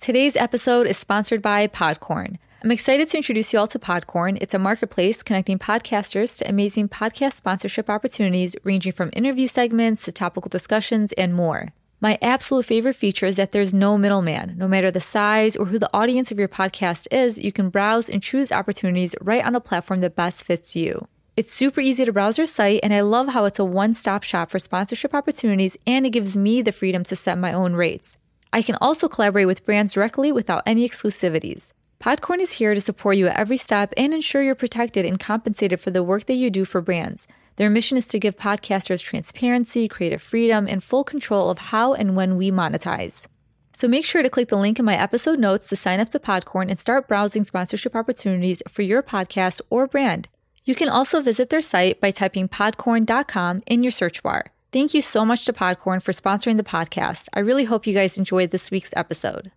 Today's episode is sponsored by Podcorn. I'm excited to introduce you all to Podcorn. It's a marketplace connecting podcasters to amazing podcast sponsorship opportunities ranging from interview segments to topical discussions and more. My absolute favorite feature is that there's no middleman. No matter the size or who the audience of your podcast is, you can browse and choose opportunities right on the platform that best fits you. It's super easy to browse your site, and I love how it's a one stop shop for sponsorship opportunities and it gives me the freedom to set my own rates. I can also collaborate with brands directly without any exclusivities. Podcorn is here to support you at every step and ensure you're protected and compensated for the work that you do for brands. Their mission is to give podcasters transparency, creative freedom, and full control of how and when we monetize. So make sure to click the link in my episode notes to sign up to Podcorn and start browsing sponsorship opportunities for your podcast or brand. You can also visit their site by typing podcorn.com in your search bar. Thank you so much to Podcorn for sponsoring the podcast. I really hope you guys enjoyed this week's episode.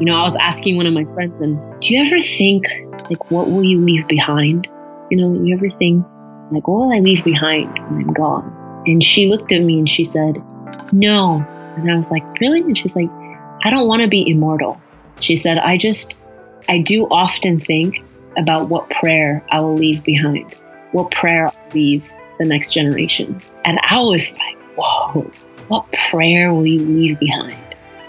You know, I was asking one of my friends, and do you ever think, like, what will you leave behind? You know, you ever think, like, what will I leave behind when I'm gone? And she looked at me and she said, no. And I was like, really? And she's like, I don't want to be immortal. She said, I just, I do often think about what prayer I will leave behind, what prayer I'll leave the next generation. And I was like, whoa, what prayer will you leave behind?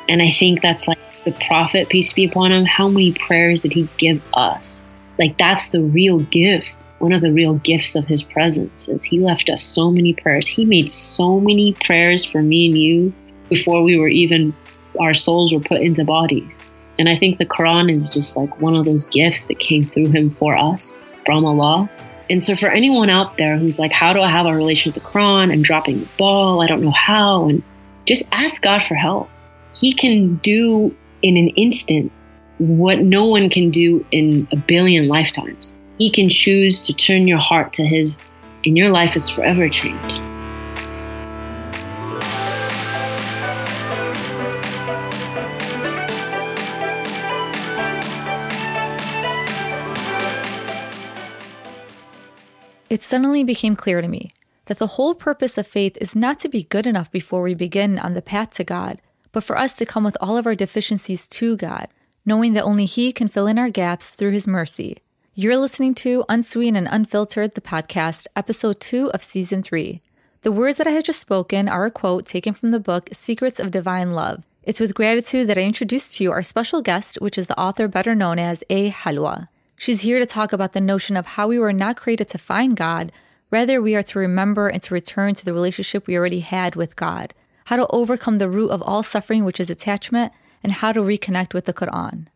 And I think that's like the prophet, peace be upon him, how many prayers did he give us? Like that's the real gift. One of the real gifts of his presence is he left us so many prayers. He made so many prayers for me and you before we were even our souls were put into bodies. And I think the Quran is just like one of those gifts that came through him for us from Allah. And so for anyone out there who's like, how do I have a relation with the Quran? I'm dropping the ball. I don't know how. And just ask God for help. He can do in an instant what no one can do in a billion lifetimes. He can choose to turn your heart to His, and your life is forever changed. It suddenly became clear to me that the whole purpose of faith is not to be good enough before we begin on the path to God, but for us to come with all of our deficiencies to God, knowing that only He can fill in our gaps through His mercy. You're listening to Unsweet and Unfiltered, the podcast, episode two of season three. The words that I had just spoken are a quote taken from the book Secrets of Divine Love. It's with gratitude that I introduce to you our special guest, which is the author better known as A. Helwa. She's here to talk about the notion of how we were not created to find God, rather, we are to remember and to return to the relationship we already had with God, how to overcome the root of all suffering, which is attachment, and how to reconnect with the Quran.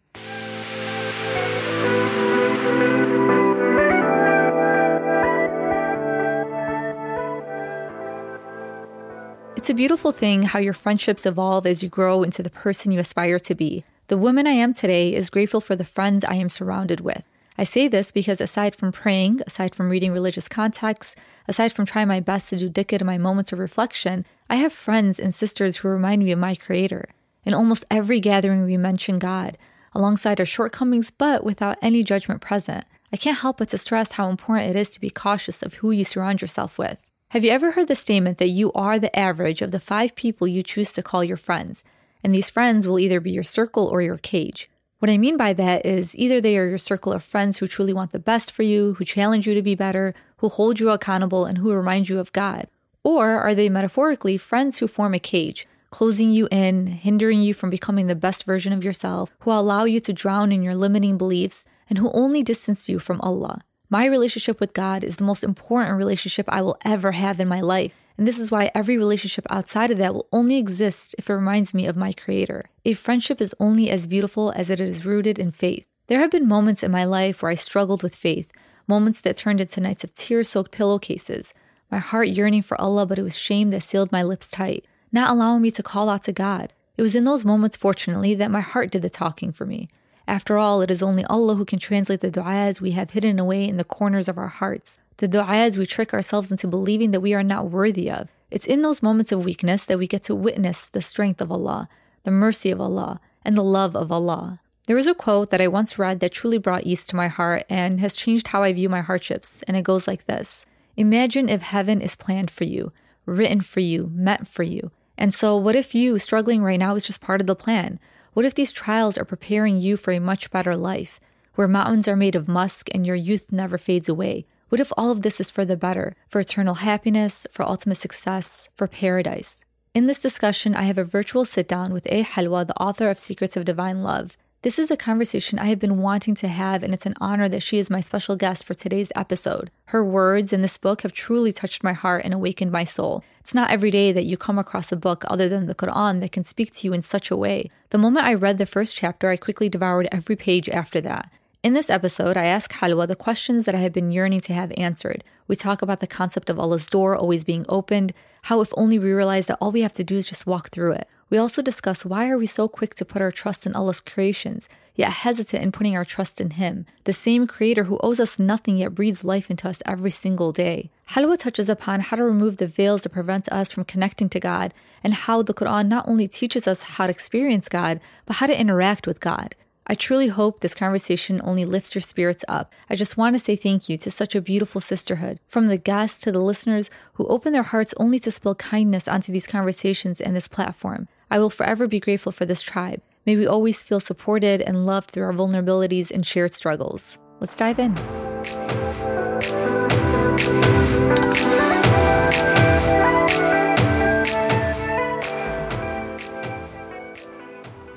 It's a beautiful thing how your friendships evolve as you grow into the person you aspire to be. The woman I am today is grateful for the friends I am surrounded with. I say this because aside from praying, aside from reading religious contexts, aside from trying my best to do dhikr in my moments of reflection, I have friends and sisters who remind me of my Creator. In almost every gathering, we mention God, alongside our shortcomings, but without any judgment present. I can't help but to stress how important it is to be cautious of who you surround yourself with. Have you ever heard the statement that you are the average of the five people you choose to call your friends? and these friends will either be your circle or your cage. What I mean by that is either they are your circle of friends who truly want the best for you, who challenge you to be better, who hold you accountable, and who remind you of God. Or are they metaphorically friends who form a cage, closing you in, hindering you from becoming the best version of yourself, who allow you to drown in your limiting beliefs, and who only distance you from Allah? My relationship with God is the most important relationship I will ever have in my life. And this is why every relationship outside of that will only exist if it reminds me of my Creator. A friendship is only as beautiful as it is rooted in faith. There have been moments in my life where I struggled with faith, moments that turned into nights of tear soaked pillowcases, my heart yearning for Allah, but it was shame that sealed my lips tight, not allowing me to call out to God. It was in those moments, fortunately, that my heart did the talking for me. After all, it is only Allah who can translate the du'as we have hidden away in the corners of our hearts the du'as we trick ourselves into believing that we are not worthy of. It's in those moments of weakness that we get to witness the strength of Allah, the mercy of Allah, and the love of Allah. There is a quote that I once read that truly brought ease to my heart and has changed how I view my hardships, and it goes like this Imagine if heaven is planned for you, written for you, meant for you. And so, what if you struggling right now is just part of the plan? What if these trials are preparing you for a much better life, where mountains are made of musk and your youth never fades away? What if all of this is for the better, for eternal happiness, for ultimate success, for paradise? In this discussion, I have a virtual sit down with A. Helwa, the author of Secrets of Divine Love. This is a conversation I have been wanting to have, and it's an honor that she is my special guest for today's episode. Her words in this book have truly touched my heart and awakened my soul. It's not every day that you come across a book other than the Quran that can speak to you in such a way. The moment I read the first chapter, I quickly devoured every page after that. In this episode, I ask Helwa the questions that I have been yearning to have answered. We talk about the concept of Allah's door always being opened, how if only we realize that all we have to do is just walk through it. We also discuss why are we so quick to put our trust in Allah's creations, yet hesitant in putting our trust in Him, the same Creator who owes us nothing yet breathes life into us every single day. Helwa touches upon how to remove the veils that prevent us from connecting to God, and how the Quran not only teaches us how to experience God, but how to interact with God. I truly hope this conversation only lifts your spirits up. I just want to say thank you to such a beautiful sisterhood, from the guests to the listeners who open their hearts only to spill kindness onto these conversations and this platform. I will forever be grateful for this tribe. May we always feel supported and loved through our vulnerabilities and shared struggles. Let's dive in.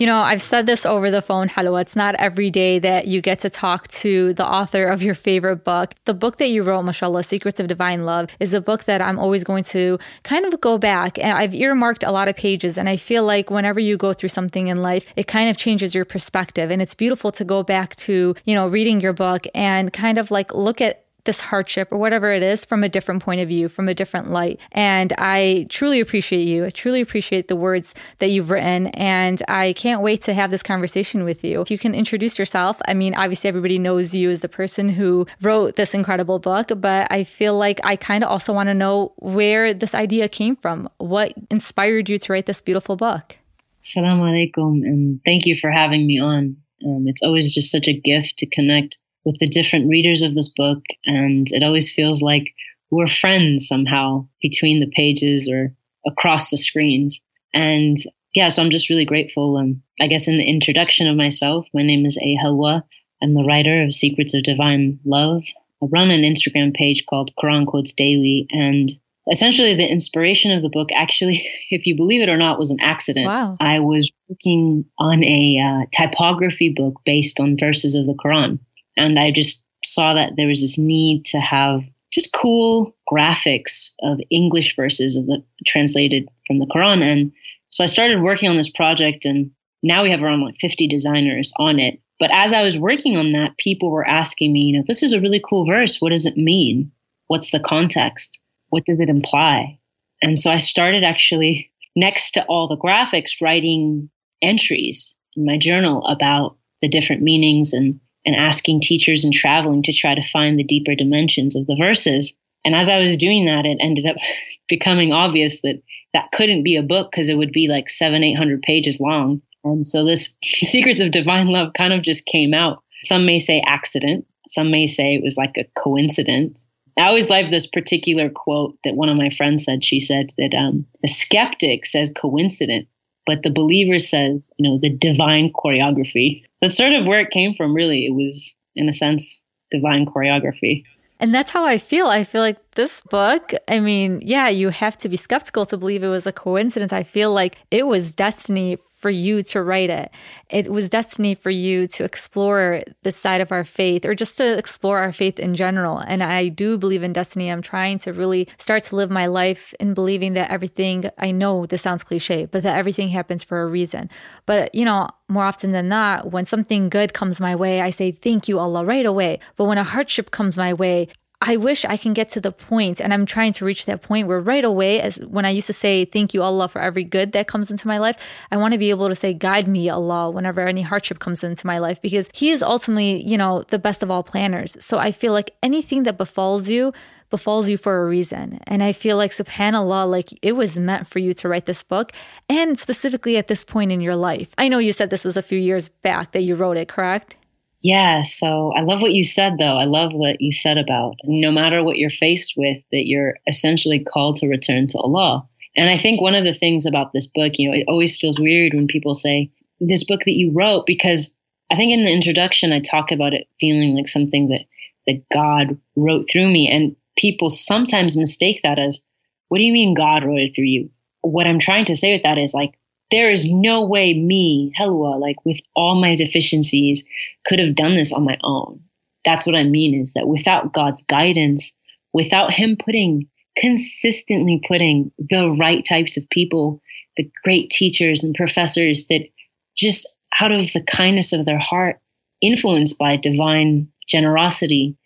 You know, I've said this over the phone, Helwa. It's not every day that you get to talk to the author of your favorite book. The book that you wrote, mashallah, Secrets of Divine Love, is a book that I'm always going to kind of go back. And I've earmarked a lot of pages. And I feel like whenever you go through something in life, it kind of changes your perspective. And it's beautiful to go back to, you know, reading your book and kind of like look at this hardship or whatever it is from a different point of view, from a different light. And I truly appreciate you. I truly appreciate the words that you've written. And I can't wait to have this conversation with you. If you can introduce yourself, I mean, obviously everybody knows you as the person who wrote this incredible book, but I feel like I kind of also want to know where this idea came from. What inspired you to write this beautiful book? Assalamu alaikum, and thank you for having me on. Um, it's always just such a gift to connect with the different readers of this book. And it always feels like we're friends somehow between the pages or across the screens. And yeah, so I'm just really grateful. Um, I guess in the introduction of myself, my name is A. Helwa. I'm the writer of Secrets of Divine Love. I run an Instagram page called Quran Quotes Daily. And essentially, the inspiration of the book, actually, if you believe it or not, was an accident. Wow. I was working on a uh, typography book based on verses of the Quran. And I just saw that there was this need to have just cool graphics of English verses of the translated from the Quran. And so I started working on this project and now we have around like 50 designers on it. But as I was working on that, people were asking me, you know, this is a really cool verse. What does it mean? What's the context? What does it imply? And so I started actually next to all the graphics writing entries in my journal about the different meanings and and asking teachers and traveling to try to find the deeper dimensions of the verses. And as I was doing that, it ended up becoming obvious that that couldn't be a book because it would be like seven, eight hundred pages long. And so this Secrets of Divine Love kind of just came out. Some may say accident. Some may say it was like a coincidence. I always love this particular quote that one of my friends said. She said that um, the skeptic says coincident, but the believer says, you know, the divine choreography. That's sort of where it came from, really. It was, in a sense, divine choreography. And that's how I feel. I feel like this book, I mean, yeah, you have to be skeptical to believe it was a coincidence. I feel like it was destiny for you to write it. It was destiny for you to explore this side of our faith or just to explore our faith in general. And I do believe in destiny. I'm trying to really start to live my life in believing that everything, I know this sounds cliche, but that everything happens for a reason. But, you know, more often than not, when something good comes my way, I say, Thank you, Allah, right away. But when a hardship comes my way, I wish I can get to the point, and I'm trying to reach that point where right away, as when I used to say, Thank you, Allah, for every good that comes into my life, I want to be able to say, Guide me, Allah, whenever any hardship comes into my life, because He is ultimately, you know, the best of all planners. So I feel like anything that befalls you, befalls you for a reason. And I feel like, subhanAllah, like it was meant for you to write this book and specifically at this point in your life. I know you said this was a few years back that you wrote it, correct? Yeah, so I love what you said though. I love what you said about no matter what you're faced with, that you're essentially called to return to Allah. And I think one of the things about this book, you know, it always feels weird when people say this book that you wrote because I think in the introduction I talk about it feeling like something that that God wrote through me and people sometimes mistake that as what do you mean God wrote it through you? What I'm trying to say with that is like there is no way me, Helwa, like with all my deficiencies, could have done this on my own. That's what I mean is that without God's guidance, without Him putting, consistently putting the right types of people, the great teachers and professors that just out of the kindness of their heart, influenced by divine generosity,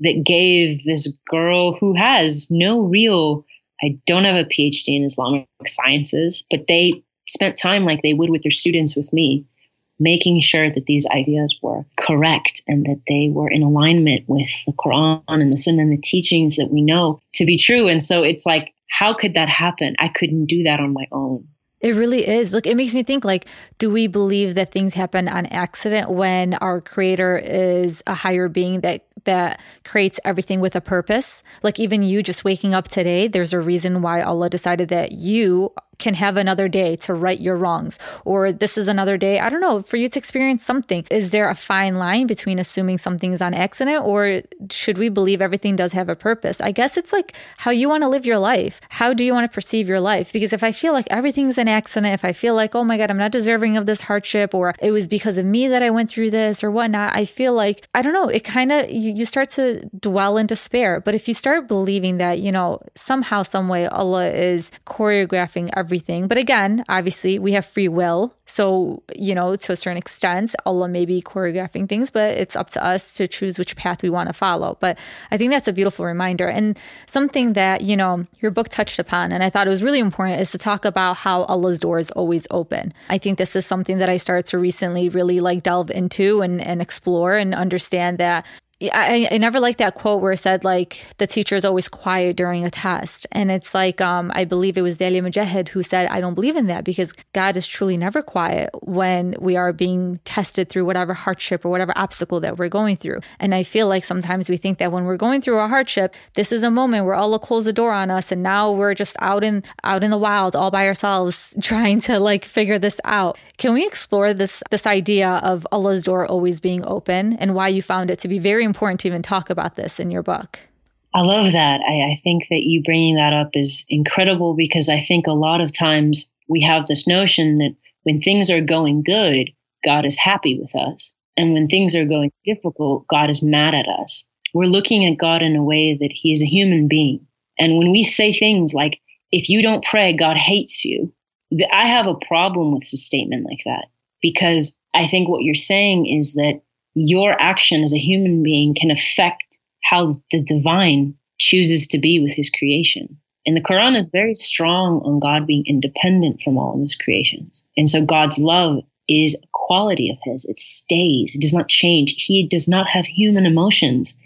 that gave this girl who has no real I don't have a PhD in Islamic sciences, but they spent time like they would with their students with me, making sure that these ideas were correct and that they were in alignment with the Quran and the Sunnah and the teachings that we know to be true. And so it's like, how could that happen? I couldn't do that on my own. It really is. Look, it makes me think like, do we believe that things happen on accident when our creator is a higher being that that creates everything with a purpose? Like even you just waking up today, there's a reason why Allah decided that you can have another day to right your wrongs or this is another day i don't know for you to experience something. Is there a fine line between assuming something is on accident or should we believe everything does have a purpose? I guess it's like how you want to live your life. How do you want to perceive your life? Because if i feel like everything's an accident if i feel like oh my god i'm not deserving of this hardship or it was because of me that i went through this or whatnot i feel like i don't know it kind of you, you start to dwell in despair. But if you start believing that you know somehow some way allah is choreographing everything everything. But again, obviously, we have free will. So, you know, to a certain extent, Allah may be choreographing things, but it's up to us to choose which path we want to follow. But I think that's a beautiful reminder. And something that, you know, your book touched upon, and I thought it was really important, is to talk about how Allah's door is always open. I think this is something that I started to recently really like delve into and, and explore and understand that I, I never liked that quote where it said like the teacher is always quiet during a test. And it's like um, I believe it was Dalia Mogahed who said, I don't believe in that because God is truly never quiet when we are being tested through whatever hardship or whatever obstacle that we're going through. And I feel like sometimes we think that when we're going through a hardship, this is a moment where Allah close the door on us and now we're just out in out in the wild all by ourselves trying to like figure this out. Can we explore this this idea of Allah's door always being open and why you found it to be very important to even talk about this in your book? I love that. I, I think that you bringing that up is incredible because I think a lot of times we have this notion that when things are going good, God is happy with us. And when things are going difficult, God is mad at us. We're looking at God in a way that he is a human being. And when we say things like, if you don't pray, God hates you, I have a problem with a statement like that because I think what you're saying is that your action as a human being can affect how the divine chooses to be with his creation. And the Quran is very strong on God being independent from all of his creations. And so God's love is a quality of his. It stays. It does not change. He does not have human emotions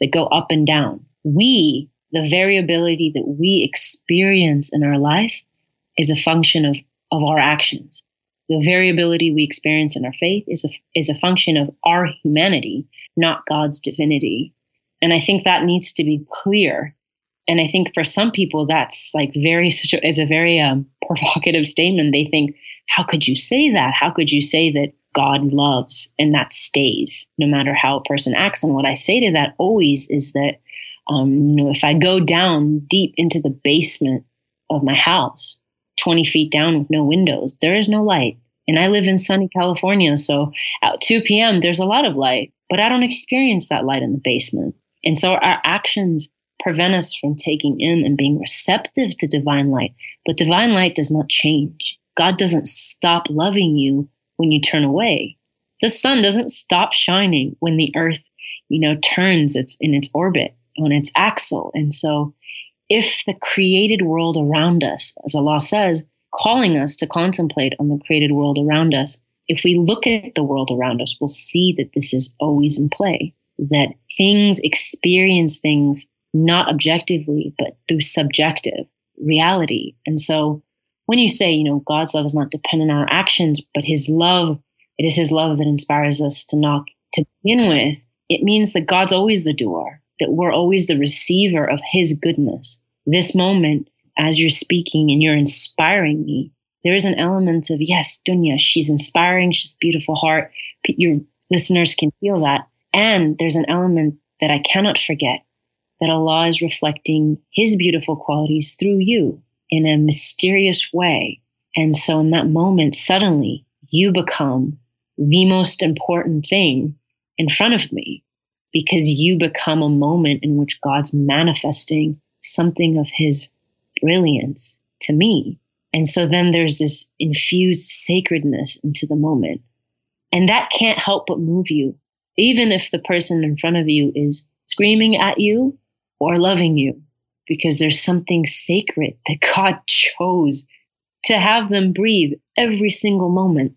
that go up and down. We, the variability that we experience in our life is a function of, of our actions. The variability we experience in our faith is a, is a function of our humanity, not God's divinity. And I think that needs to be clear. And I think for some people, that's like very, such a, is a very um, provocative statement. They think, how could you say that? How could you say that God loves and that stays no matter how a person acts? And what I say to that always is that, um, you know, if I go down deep into the basement of my house 20 feet down with no windows. There is no light. And I live in sunny California. So at 2 p.m., there's a lot of light, but I don't experience that light in the basement. And so our actions prevent us from taking in and being receptive to divine light. But divine light does not change. God doesn't stop loving you when you turn away. The sun doesn't stop shining when the earth, you know, turns its in its orbit on its axle. And so if the created world around us, as Allah says, calling us to contemplate on the created world around us, if we look at the world around us, we'll see that this is always in play, that things experience things not objectively, but through subjective reality. And so when you say, you know, God's love is not dependent on our actions, but his love, it is his love that inspires us to knock to begin with, it means that God's always the doer, that we're always the receiver of his goodness. This moment, as you're speaking and you're inspiring me, there is an element of, yes, Dunya, she's inspiring, she's beautiful heart. Your listeners can feel that. And there's an element that I cannot forget that Allah is reflecting his beautiful qualities through you in a mysterious way. And so in that moment, suddenly you become the most important thing in front of me because you become a moment in which God's manifesting something of his brilliance to me. And so then there's this infused sacredness into the moment. And that can't help but move you, even if the person in front of you is screaming at you or loving you, because there's something sacred that God chose to have them breathe every single moment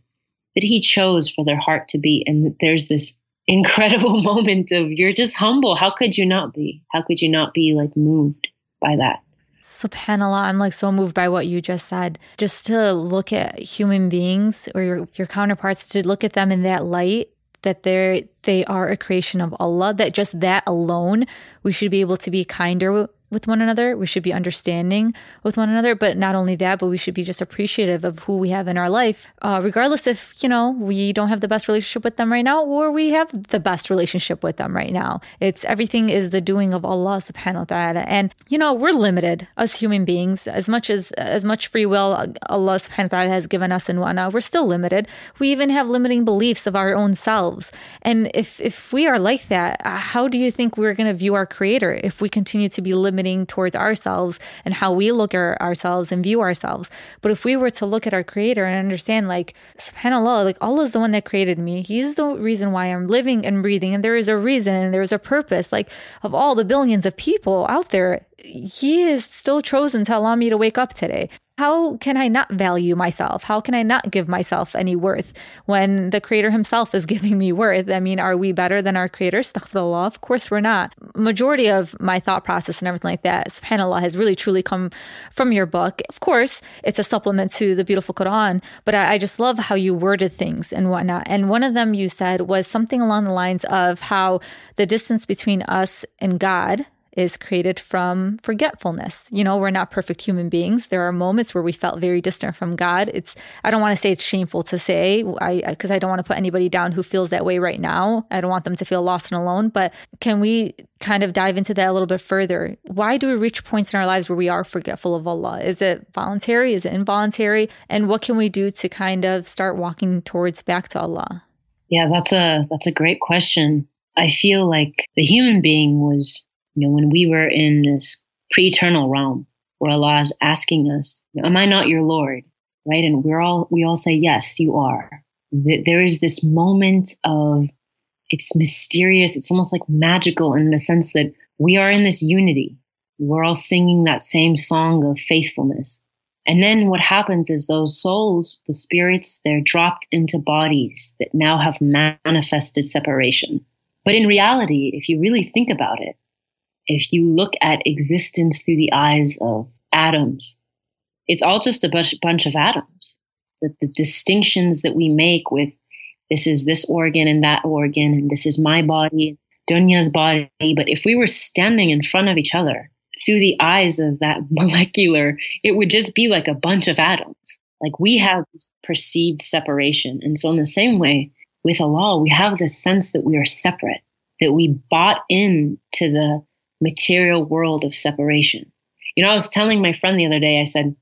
that He chose for their heart to be. And there's this incredible moment of you're just humble. How could you not be? How could you not be like moved by that? SubhanAllah, I'm like so moved by what you just said. Just to look at human beings or your, your counterparts, to look at them in that light that they're they are a creation of Allah, that just that alone, we should be able to be kinder with one another. We should be understanding with one another. But not only that, but we should be just appreciative of who we have in our life, uh, regardless if, you know, we don't have the best relationship with them right now or we have the best relationship with them right now. It's everything is the doing of Allah subhanahu wa ta'ala. And, you know, we're limited as human beings. As much as as much free will Allah subhanahu wa ta'ala has given us and whatnot, we're still limited. We even have limiting beliefs of our own selves. And if if we are like that, how do you think we're going to view our creator if we continue to be limited? Limiting towards ourselves and how we look at ourselves and view ourselves. But if we were to look at our creator and understand, like, subhanAllah, like Allah is the one that created me. He's the reason why I'm living and breathing. And there is a reason and there's a purpose. Like, of all the billions of people out there, he is still chosen to allow me to wake up today how can I not value myself? How can I not give myself any worth when the creator himself is giving me worth? I mean, are we better than our creator? Astaghfirullah. Of course we're not. Majority of my thought process and everything like that, subhanAllah, has really truly come from your book. Of course, it's a supplement to the beautiful Quran, but I, I just love how you worded things and whatnot. And one of them you said was something along the lines of how the distance between us and God is created from forgetfulness. You know, we're not perfect human beings. There are moments where we felt very distant from God. It's I don't want to say it's shameful to say, I because I don't want to put anybody down who feels that way right now. I don't want them to feel lost and alone, but can we kind of dive into that a little bit further? Why do we reach points in our lives where we are forgetful of Allah? Is it voluntary? Is it involuntary? And what can we do to kind of start walking towards back to Allah? Yeah, that's a that's a great question. I feel like the human being was you know, when we were in this pre-eternal realm where Allah is asking us, am I not your Lord? Right. And we're all, we all say, yes, you are. There is this moment of, it's mysterious. It's almost like magical in the sense that we are in this unity. We're all singing that same song of faithfulness. And then what happens is those souls, the spirits, they're dropped into bodies that now have manifested separation. But in reality, if you really think about it, if you look at existence through the eyes of atoms, it's all just a bunch, bunch of atoms. The, the distinctions that we make with this is this organ and that organ, and this is my body, Dunya's body. But if we were standing in front of each other through the eyes of that molecular, it would just be like a bunch of atoms. Like we have this perceived separation. And so, in the same way, with Allah, we have this sense that we are separate, that we bought into the material world of separation. You know, I was telling my friend the other day, I said,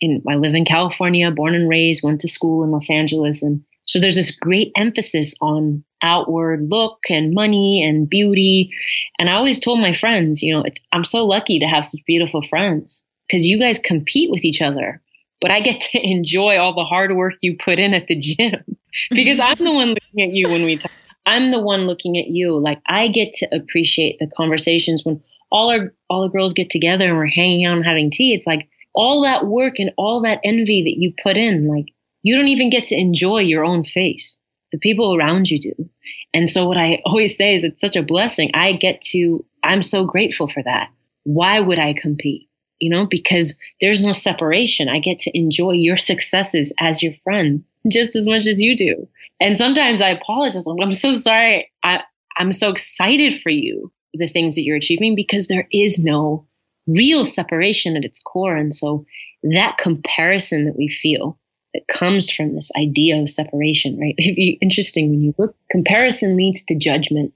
in, I live in California, born and raised, went to school in Los Angeles. And so there's this great emphasis on outward look and money and beauty. And I always told my friends, you know, I'm so lucky to have such beautiful friends because you guys compete with each other. But I get to enjoy all the hard work you put in at the gym because I'm the one looking at you when we talk. I'm the one looking at you. Like I get to appreciate the conversations when all our all the girls get together and we're hanging out and having tea. It's like all that work and all that envy that you put in, like you don't even get to enjoy your own face. The people around you do. And so what I always say is it's such a blessing. I get to I'm so grateful for that. Why would I compete? You know, because there's no separation. I get to enjoy your successes as your friend just as much as you do. And sometimes I apologize. I'm so sorry. I, I'm so excited for you, the things that you're achieving, because there is no real separation at its core. And so that comparison that we feel that comes from this idea of separation, right? interesting when you look, comparison leads to judgment.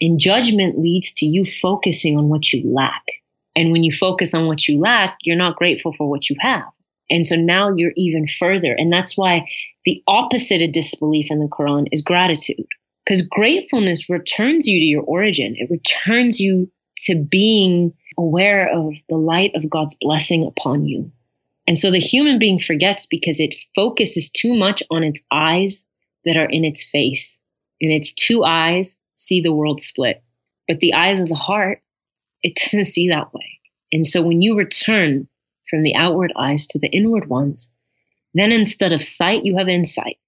And judgment leads to you focusing on what you lack. And when you focus on what you lack, you're not grateful for what you have. And so now you're even further. And that's why the opposite of disbelief in the Quran is gratitude. Because gratefulness returns you to your origin. It returns you to being aware of the light of God's blessing upon you. And so the human being forgets because it focuses too much on its eyes that are in its face. And its two eyes see the world split. But the eyes of the heart, it doesn't see that way. And so when you return from the outward eyes to the inward ones, then instead of sight, you have insight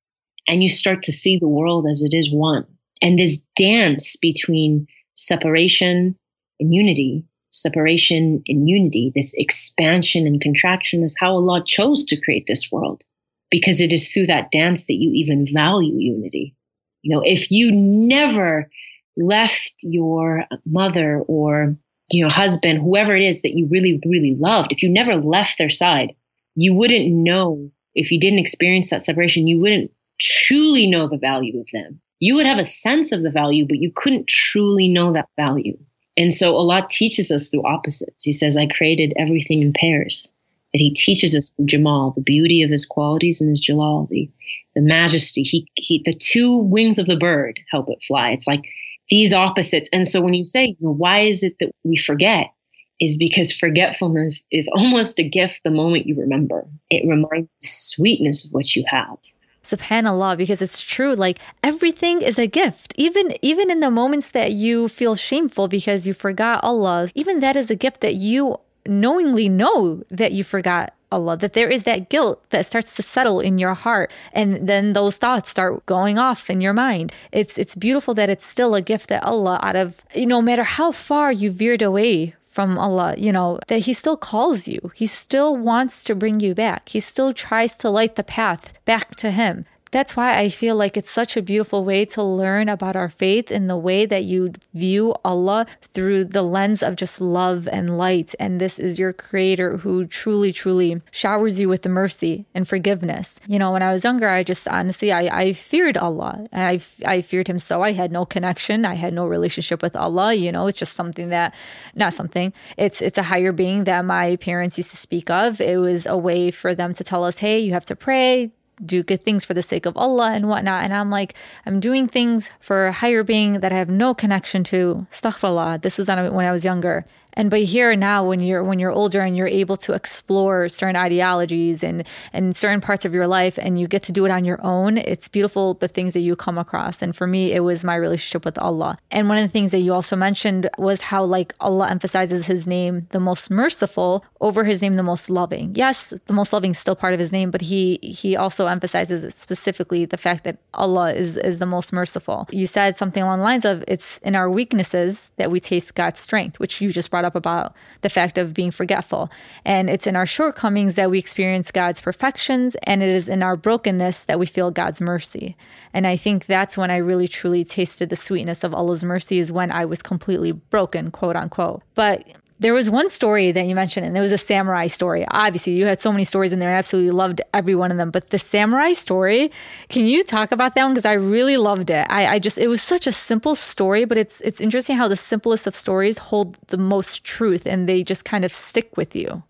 and you start to see the world as it is one. And this dance between separation and unity, separation and unity, this expansion and contraction is how Allah chose to create this world. Because it is through that dance that you even value unity. You know, if you never left your mother or you know husband whoever it is that you really really loved if you never left their side you wouldn't know if you didn't experience that separation you wouldn't truly know the value of them. You would have a sense of the value but you couldn't truly know that value. And so allah teaches us through opposites he says i created everything in pairs. That he teaches us through jamal the beauty of his qualities and his jalal the, the majesty. He, he the two wings of the bird help it fly. It's like these opposites. And so when you say, why is it that we forget? Is because forgetfulness is almost a gift the moment you remember. It reminds the sweetness of what you have subhanallah because it's true like everything is a gift even even in the moments that you feel shameful because you forgot allah even that is a gift that you knowingly know that you forgot Allah, that there is that guilt that starts to settle in your heart. And then those thoughts start going off in your mind. It's, it's beautiful that it's still a gift that Allah, out of, no matter how far you veered away from Allah, you know, that He still calls you. He still wants to bring you back. He still tries to light the path back to Him. That's why I feel like it's such a beautiful way to learn about our faith in the way that you view Allah through the lens of just love and light. And this is your creator who truly, truly showers you with the mercy and forgiveness. You know, when I was younger, I just honestly, I, I feared Allah. I, I feared him so I had no connection. I had no relationship with Allah. You know, it's just something that, not something, it's, it's a higher being that my parents used to speak of. It was a way for them to tell us, hey, you have to pray, do good things for the sake of Allah and whatnot. And I'm like, I'm doing things for a higher being that I have no connection to. Astaghfirullah. This was when I was younger. And but here now, when you're when you're older and you're able to explore certain ideologies and and certain parts of your life, and you get to do it on your own, it's beautiful the things that you come across. And for me, it was my relationship with Allah. And one of the things that you also mentioned was how like Allah emphasizes His name the most merciful over His name the most loving. Yes, the most loving is still part of His name, but He He also emphasizes specifically the fact that Allah is is the most merciful. You said something along the lines of it's in our weaknesses that we taste God's strength, which you just brought up about the fact of being forgetful. And it's in our shortcomings that we experience God's perfections, and it is in our brokenness that we feel God's mercy. And I think that's when I really truly tasted the sweetness of Allah's mercy, is when I was completely broken, quote unquote. But there was one story that you mentioned, and it was a samurai story. Obviously, you had so many stories in there. I absolutely loved every one of them. But the samurai story, can you talk about that one? Because I really loved it. I, I, just, it was such a simple story, but it's it's interesting how the simplest of stories hold the most truth, and they just kind of stick with you.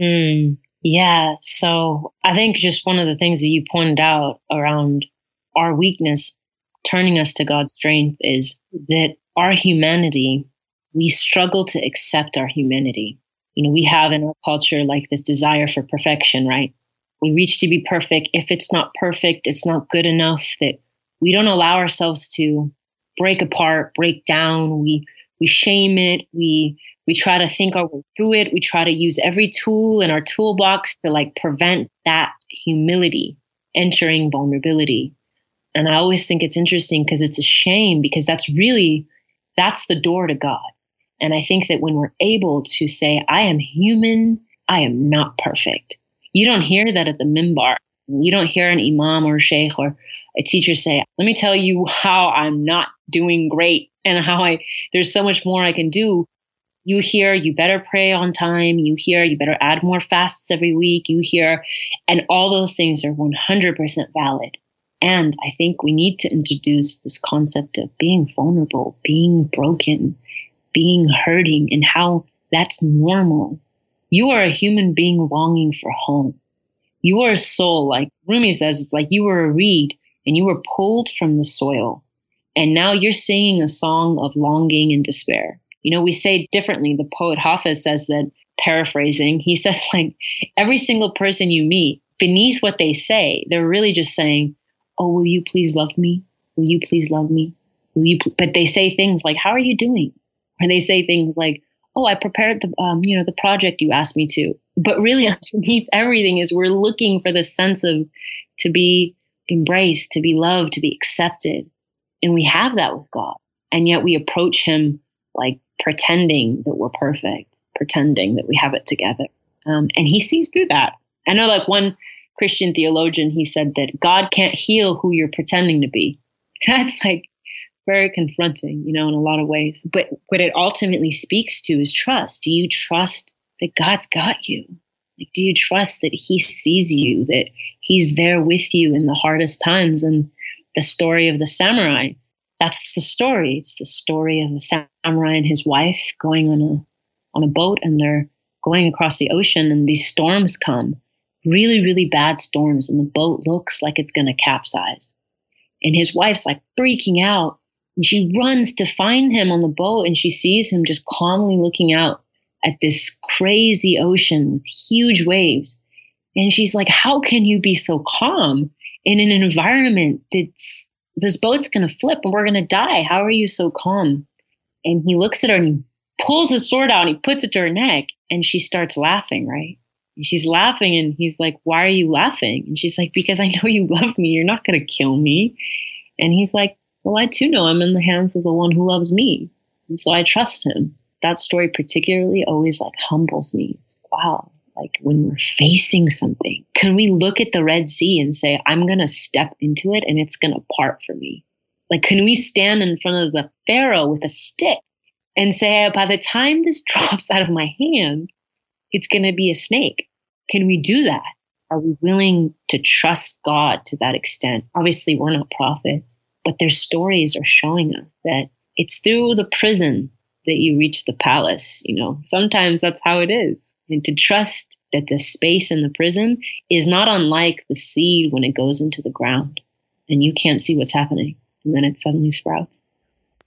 Mm, yeah. So I think just one of the things that you pointed out around our weakness turning us to God's strength is that our humanity we struggle to accept our humanity. You know, we have in our culture like this desire for perfection, right? We reach to be perfect. If it's not perfect, it's not good enough that we don't allow ourselves to break apart, break down. We, we shame it. We, we try to think our way through it. We try to use every tool in our toolbox to like prevent that humility entering vulnerability. And I always think it's interesting because it's a shame because that's really, that's the door to God And I think that when we're able to say, I am human, I am not perfect. You don't hear that at the minbar. You don't hear an imam or a sheikh or a teacher say, let me tell you how I'm not doing great and how I, there's so much more I can do. You hear, you better pray on time. You hear, you better add more fasts every week. You hear, and all those things are 100% valid. And I think we need to introduce this concept of being vulnerable, being broken, being hurting, and how that's normal. You are a human being longing for home. You are a soul, like Rumi says, it's like you were a reed and you were pulled from the soil. And now you're singing a song of longing and despair. You know, we say differently. The poet Hafiz says that, paraphrasing, he says, like, every single person you meet, beneath what they say, they're really just saying, Oh, will you please love me? Will you please love me? Will you? But they say things like, How are you doing? Or they say things like, Oh, I prepared the, um, you know, the project you asked me to. But really, underneath everything is we're looking for the sense of to be embraced, to be loved, to be accepted. And we have that with God. And yet we approach Him like pretending that we're perfect, pretending that we have it together. Um, and He sees through that. I know, like one Christian theologian, he said that God can't heal who you're pretending to be. That's like very confronting, you know, in a lot of ways. But what it ultimately speaks to is trust. Do you trust that God's got you? Like, do you trust that He sees you, that He's there with you in the hardest times? And the story of the samurai, that's the story. It's the story of the samurai and his wife going on a on a boat, and they're going across the ocean, and these storms come, really, really bad storms, and the boat looks like it's going to capsize. And his wife's like freaking out, she runs to find him on the boat, and she sees him just calmly looking out at this crazy ocean with huge waves. And she's like, How can you be so calm in an environment that's this boat's going to flip and we're going to die? How are you so calm? And he looks at her and he pulls his sword out and he puts it to her neck and she starts laughing, right? And she's laughing and he's like, Why are you laughing? And she's like, Because I know you love me. You're not going to kill me. And he's like, Well, I too know I'm in the hands of the one who loves me. And so I trust him that story particularly always like humbles me. Wow, like when we're facing something, can we look at the Red Sea and say, I'm going to step into it and it's going to part for me? Like, can we stand in front of the Pharaoh with a stick and say, by the time this drops out of my hand, it's going to be a snake? Can we do that? Are we willing to trust God to that extent? Obviously, we're not prophets, but their stories are showing us that it's through the prison that you reach the palace. You know, sometimes that's how it is. And to trust that the space in the prison is not unlike the seed when it goes into the ground and you can't see what's happening. And then it suddenly sprouts.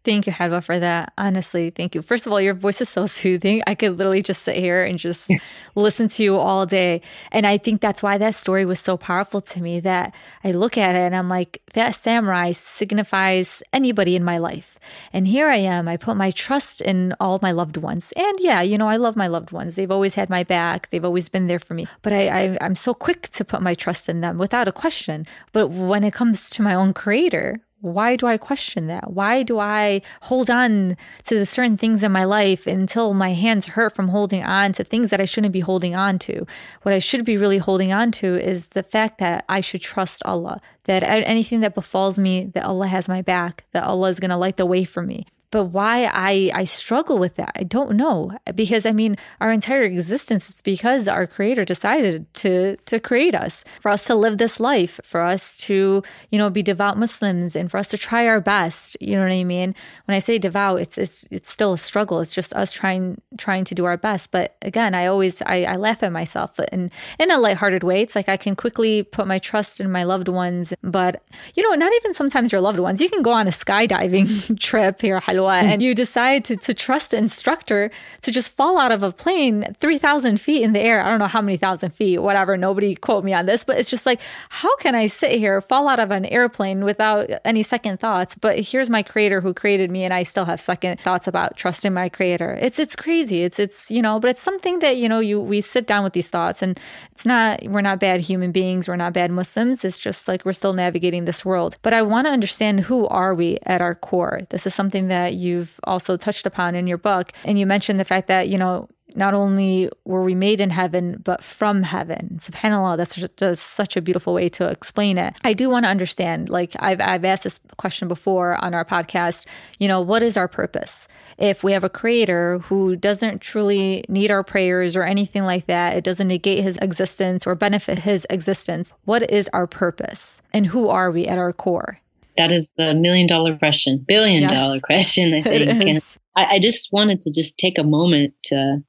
Thank you, Helwa, for that. Honestly, thank you. First of all, your voice is so soothing. I could literally just sit here and just listen to you all day. And I think that's why that story was so powerful to me that I look at it and I'm like, that samurai signifies anybody in my life. And here I am. I put my trust in all my loved ones. And yeah, you know, I love my loved ones. They've always had my back, they've always been there for me. But I, I, I'm so quick to put my trust in them without a question. But when it comes to my own creator, why do I question that? Why do I hold on to the certain things in my life until my hands hurt from holding on to things that I shouldn't be holding on to? What I should be really holding on to is the fact that I should trust Allah, that anything that befalls me, that Allah has my back, that Allah is going to light the way for me but why I, I struggle with that, I don't know. Because I mean, our entire existence is because our creator decided to, to create us, for us to live this life, for us to, you know, be devout Muslims and for us to try our best. You know what I mean? When I say devout, it's, it's, it's still a struggle. It's just us trying, trying to do our best. But again, I always, I, I laugh at myself in, in a lighthearted way. It's like I can quickly put my trust in my loved ones, but you know, not even sometimes your loved ones. You can go on a skydiving trip here, Hmm. and you decide to, to trust an instructor to just fall out of a plane 3,000 feet in the air. I don't know how many thousand feet, whatever. Nobody quote me on this, but it's just like, how can I sit here, fall out of an airplane without any second thoughts? But here's my creator who created me, and I still have second thoughts about trusting my creator. It's it's crazy. It's it's you know, but it's something that you know you we sit down with these thoughts, and it's not we're not bad human beings. We're not bad Muslims. It's just like we're still navigating this world. But I want to understand who are we at our core. This is something that that you've also touched upon in your book. And you mentioned the fact that, you know, not only were we made in heaven, but from heaven. SubhanAllah, that's just such a beautiful way to explain it. I do want to understand, like I've, I've asked this question before on our podcast, you know, what is our purpose? If we have a creator who doesn't truly need our prayers or anything like that, it doesn't negate his existence or benefit his existence, what is our purpose? And who are we at our core? That is the million dollar question, billion yes. dollar question, I think. I, I just wanted to just take a moment to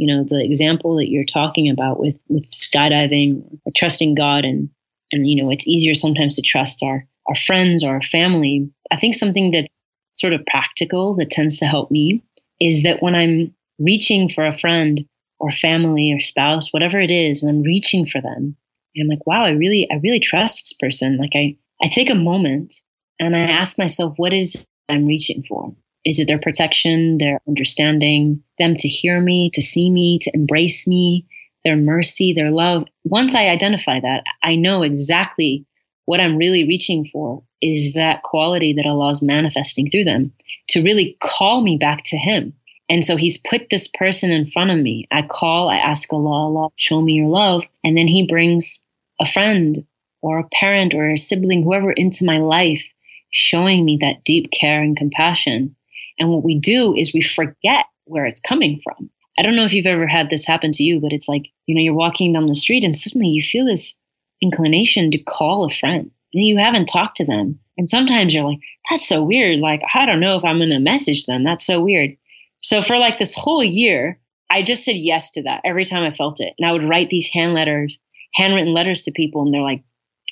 you know the example that you're talking about with with skydiving or trusting god and and you know it's easier sometimes to trust our our friends or our family i think something that's sort of practical that tends to help me is that when i'm reaching for a friend or family or spouse whatever it is and i'm reaching for them i'm like wow i really i really trust this person like i i take a moment and i ask myself what is i'm reaching for is it their protection, their understanding, them to hear me, to see me, to embrace me, their mercy, their love? Once I identify that, I know exactly what I'm really reaching for is that quality that Allah is manifesting through them to really call me back to Him. And so He's put this person in front of me. I call, I ask Allah, Allah, show me your love. And then He brings a friend or a parent or a sibling, whoever into my life, showing me that deep care and compassion and what we do is we forget where it's coming from. I don't know if you've ever had this happen to you, but it's like, you know, you're walking down the street and suddenly you feel this inclination to call a friend and you haven't talked to them. And sometimes you're like, that's so weird. Like, I don't know if I'm going to message them. That's so weird. So for like this whole year, I just said yes to that every time I felt it. And I would write these hand letters, handwritten letters to people. And they're like,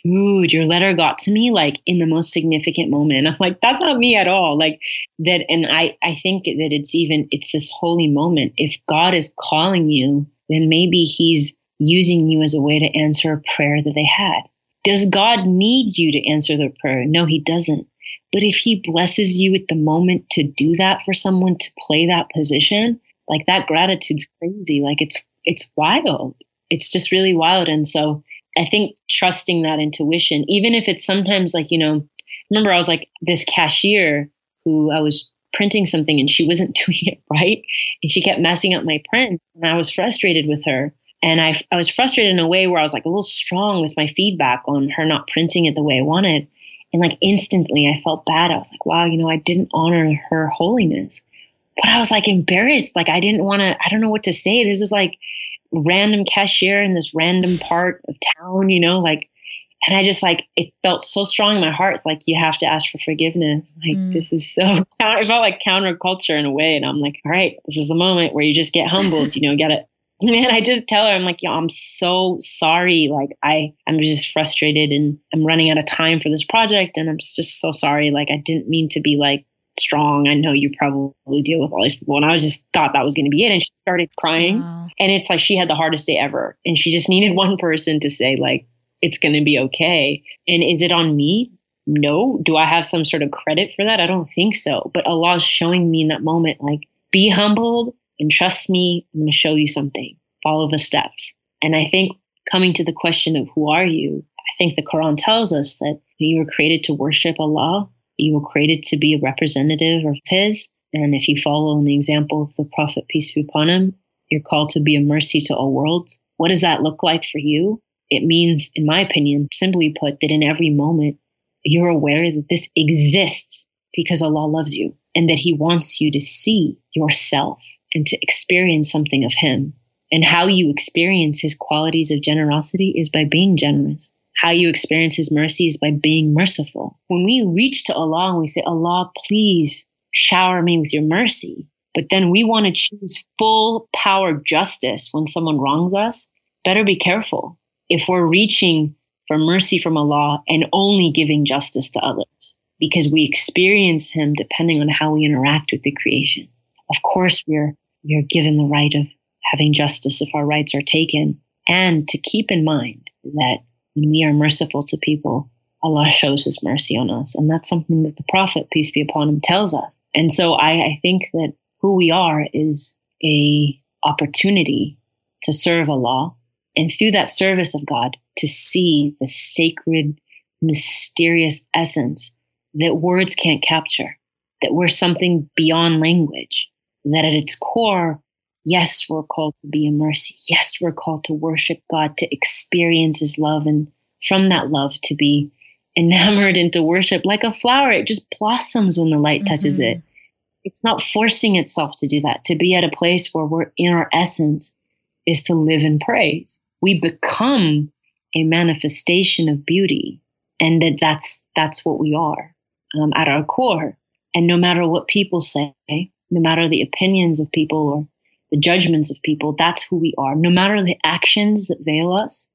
dude, your letter got to me like in the most significant moment. And I'm like, that's not me at all. Like that. And I, I think that it's even, it's this holy moment. If God is calling you, then maybe he's using you as a way to answer a prayer that they had. Does God need you to answer their prayer? No, he doesn't. But if he blesses you at the moment to do that for someone to play that position, like that gratitude's crazy. Like it's, it's wild. It's just really wild. And so I think trusting that intuition, even if it's sometimes like, you know, remember I was like this cashier who I was printing something and she wasn't doing it right. And she kept messing up my print. And I was frustrated with her. And I, I was frustrated in a way where I was like a little strong with my feedback on her not printing it the way I wanted. And like instantly I felt bad. I was like, wow, you know, I didn't honor her holiness. But I was like embarrassed. Like I didn't want to, I don't know what to say. This is like, random cashier in this random part of town, you know, like, and I just like, it felt so strong in my heart. It's like, you have to ask for forgiveness. Like, mm. this is so, it felt like counterculture in a way. And I'm like, all right, this is the moment where you just get humbled, you know, get it. And I just tell her, I'm like, yo, I'm so sorry. Like, I, I'm just frustrated and I'm running out of time for this project. And I'm just so sorry. Like, I didn't mean to be like strong. I know you probably deal with all these people. And I was just thought that was going to be it. And she started crying. Wow. And it's like she had the hardest day ever. And she just needed one person to say, like, it's going to be okay. And is it on me? No. Do I have some sort of credit for that? I don't think so. But Allah's showing me in that moment, like, be humbled and trust me. I'm going to show you something. Follow the steps. And I think coming to the question of who are you, I think the Quran tells us that you were created to worship Allah you were created to be a representative of His. And if you follow in the example of the Prophet, peace be upon him, you're called to be a mercy to all worlds. What does that look like for you? It means, in my opinion, simply put, that in every moment, you're aware that this exists because Allah loves you and that He wants you to see yourself and to experience something of Him. And how you experience His qualities of generosity is by being generous how you experience his mercy is by being merciful. When we reach to Allah and we say, Allah, please shower me with your mercy, but then we want to choose full power justice when someone wrongs us, better be careful. If we're reaching for mercy from Allah and only giving justice to others, because we experience Him depending on how we interact with the creation. Of course, we're, we're given the right of having justice if our rights are taken, and to keep in mind that when we are merciful to people, Allah shows his mercy on us. And that's something that the Prophet, peace be upon him, tells us. And so I, I think that who we are is a opportunity to serve Allah and through that service of God to see the sacred, mysterious essence that words can't capture. that we're something beyond language, that at its core, yes, we're called to be in mercy. Yes, we're called to worship God, to experience His love, and from that love to be enamored into worship like a flower. It just blossoms when the light mm-hmm. touches it. It's not forcing itself to do that. To be at a place where we're in our essence is to live in praise. We become a manifestation of beauty, and that that's that's what we are um, at our core. And no matter what people say, no matter the opinions of people or the judgments of people, that's who we are. No matter the actions that veil us,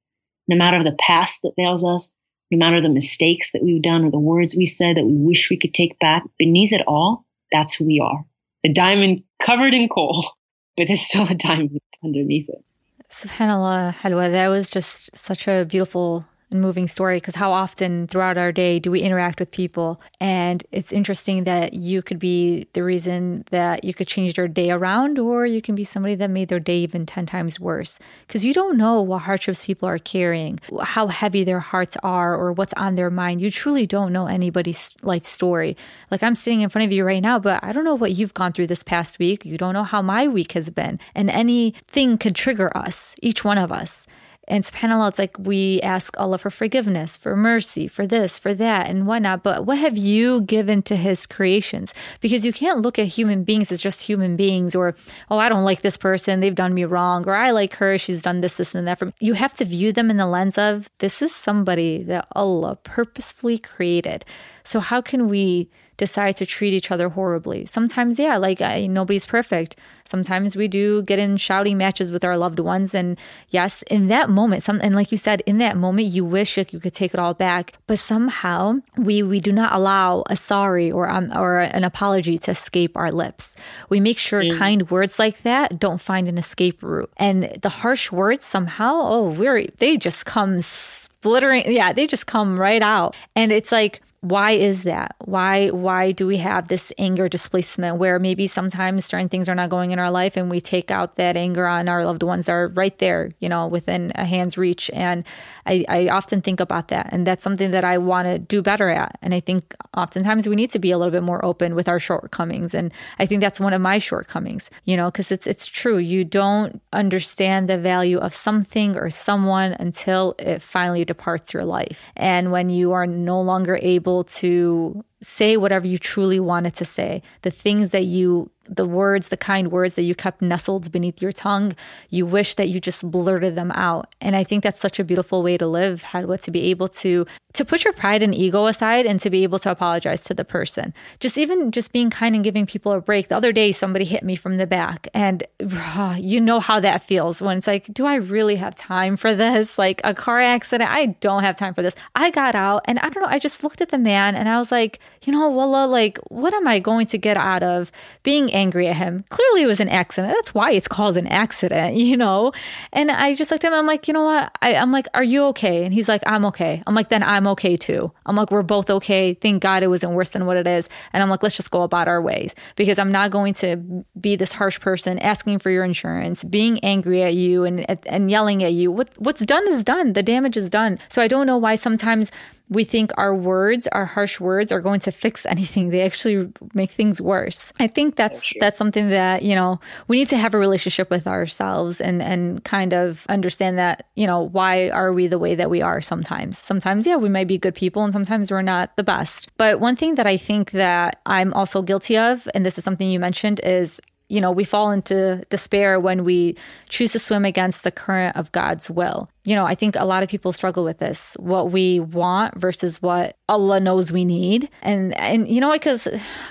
no matter the past that veils us, no matter the mistakes that we've done or the words we said that we wish we could take back, beneath it all, that's who we are. A diamond covered in coal, but there's still a diamond underneath it. SubhanAllah, Helwa, that was just such a beautiful and moving story because how often throughout our day do we interact with people? And it's interesting that you could be the reason that you could change their day around, or you can be somebody that made their day even 10 times worse because you don't know what hardships people are carrying, how heavy their hearts are, or what's on their mind. You truly don't know anybody's life story. Like I'm sitting in front of you right now, but I don't know what you've gone through this past week. You don't know how my week has been. And anything could trigger us, each one of us. And subhanAllah, it's like we ask Allah for forgiveness, for mercy, for this, for that, and whatnot. But what have you given to His creations? Because you can't look at human beings as just human beings, or, oh, I don't like this person, they've done me wrong, or I like her, she's done this, this, and that. For me. You have to view them in the lens of this is somebody that Allah purposefully created. So, how can we decide to treat each other horribly. Sometimes, yeah, like I, nobody's perfect. Sometimes we do get in shouting matches with our loved ones. And yes, in that moment, some, and like you said, in that moment, you wish like you could take it all back. But somehow we, we do not allow a sorry or, um, or an apology to escape our lips. We make sure mm. kind words like that don't find an escape route. And the harsh words somehow, oh, we're, they just come splittering. Yeah, they just come right out. And it's like, why is that? Why why do we have this anger displacement where maybe sometimes certain things are not going in our life and we take out that anger on our loved ones are right there you know within a hand's reach. And i, I often think about that. And that's something that i want to do better at. And i think oftentimes we need to be a little bit more open with our shortcomings. And i think that's one of my shortcomings you know because it's it's true. You don't understand the value of something or someone until it finally departs your life. And when you are no longer able able to say whatever you truly wanted to say, the things that you the words, the kind words that you kept nestled beneath your tongue, you wish that you just blurted them out. And I think that's such a beautiful way to live, Helwa, to be able to to put your pride and ego aside and to be able to apologize to the person. Just even just being kind and giving people a break. The other day somebody hit me from the back and uh, you know how that feels when it's like, do I really have time for this? Like a car accident, I don't have time for this. I got out and I don't know, I just looked at the man and I was like, you know, Wallah, like what am I going to get out of being angry at him. Clearly, it was an accident. That's why it's called an accident, you know? And I just looked at him. I'm like, you know what? I, I'm like, are you okay? And he's like, I'm okay. I'm like, then I'm okay too. I'm like, we're both okay. Thank God it wasn't worse than what it is. And I'm like, let's just go about our ways because I'm not going to be this harsh person asking for your insurance, being angry at you and, and yelling at you. What, what's done is done. The damage is done. So I don't know why sometimes we think our words, our harsh words are going to fix anything. They actually make things worse. I think that's that's something that, you know, we need to have a relationship with ourselves and and kind of understand that, you know, why are we the way that we are sometimes? Sometimes yeah, we might be good people and sometimes we're not the best. But one thing that I think that I'm also guilty of and this is something you mentioned is you know, we fall into despair when we choose to swim against the current of God's will you know, I think a lot of people struggle with this, what we want versus what Allah knows we need. And, and you know what? Because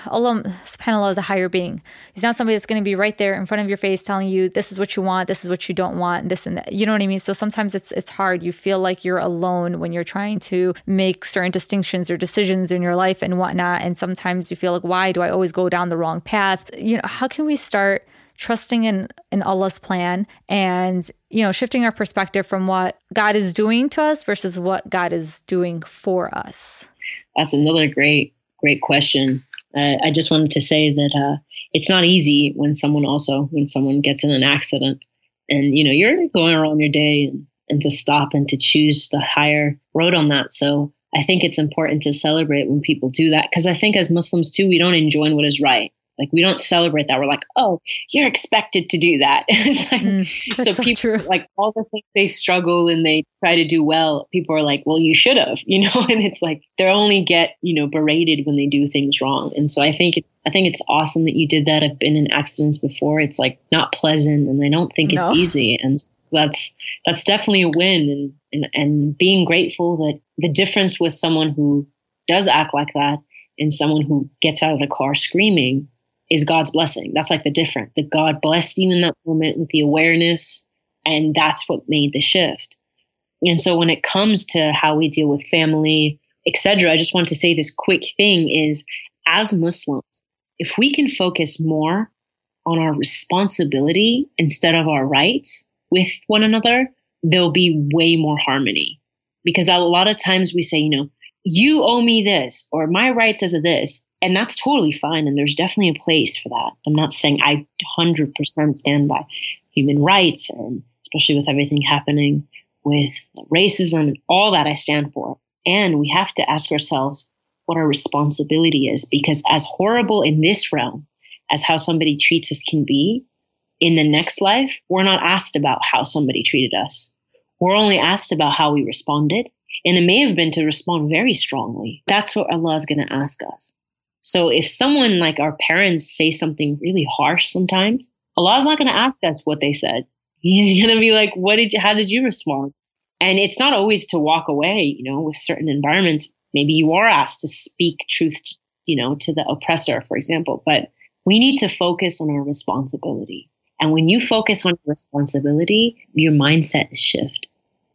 Allah subhanAllah is a higher being. He's not somebody that's going to be right there in front of your face telling you this is what you want, this is what you don't want, this and that. You know what I mean? So sometimes it's, it's hard. You feel like you're alone when you're trying to make certain distinctions or decisions in your life and whatnot. And sometimes you feel like, why do I always go down the wrong path? You know, how can we start trusting in, in Allah's plan and, you know, shifting our perspective from what God is doing to us versus what God is doing for us? That's another great, great question. Uh, I just wanted to say that uh, it's not easy when someone also, when someone gets in an accident and, you know, you're going around your day and, and to stop and to choose the higher road on that. So I think it's important to celebrate when people do that because I think as Muslims too, we don't enjoin what is right. Like we don't celebrate that. We're like, oh, you're expected to do that. it's like, mm, so, so people true. like all the things they struggle and they try to do well. People are like, well, you should have, you know. And it's like they only get you know berated when they do things wrong. And so I think it, I think it's awesome that you did that. I've been in accidents before. It's like not pleasant, and I don't think it's easy. And that's that's definitely a win. And, and and being grateful that the difference with someone who does act like that and someone who gets out of the car screaming is God's blessing. That's like the difference. That God blessed you in that moment with the awareness, and that's what made the shift. And so when it comes to how we deal with family, etc., I just want to say this quick thing is as Muslims, if we can focus more on our responsibility instead of our rights with one another, there'll be way more harmony. Because a lot of times we say, you know, you owe me this or my rights as a this. And that's totally fine. And there's definitely a place for that. I'm not saying I 100% stand by human rights and especially with everything happening with racism and all that I stand for. And we have to ask ourselves what our responsibility is because as horrible in this realm as how somebody treats us can be, in the next life, we're not asked about how somebody treated us. We're only asked about how we responded and it may have been to respond very strongly. That's what Allah is going to ask us. So if someone like our parents say something really harsh sometimes, Allah's not going to ask us what they said. He's going to be like, what did you, how did you respond? And it's not always to walk away, you know, with certain environments. Maybe you are asked to speak truth, you know, to the oppressor, for example, but we need to focus on our responsibility. And when you focus on responsibility, your mindset shift.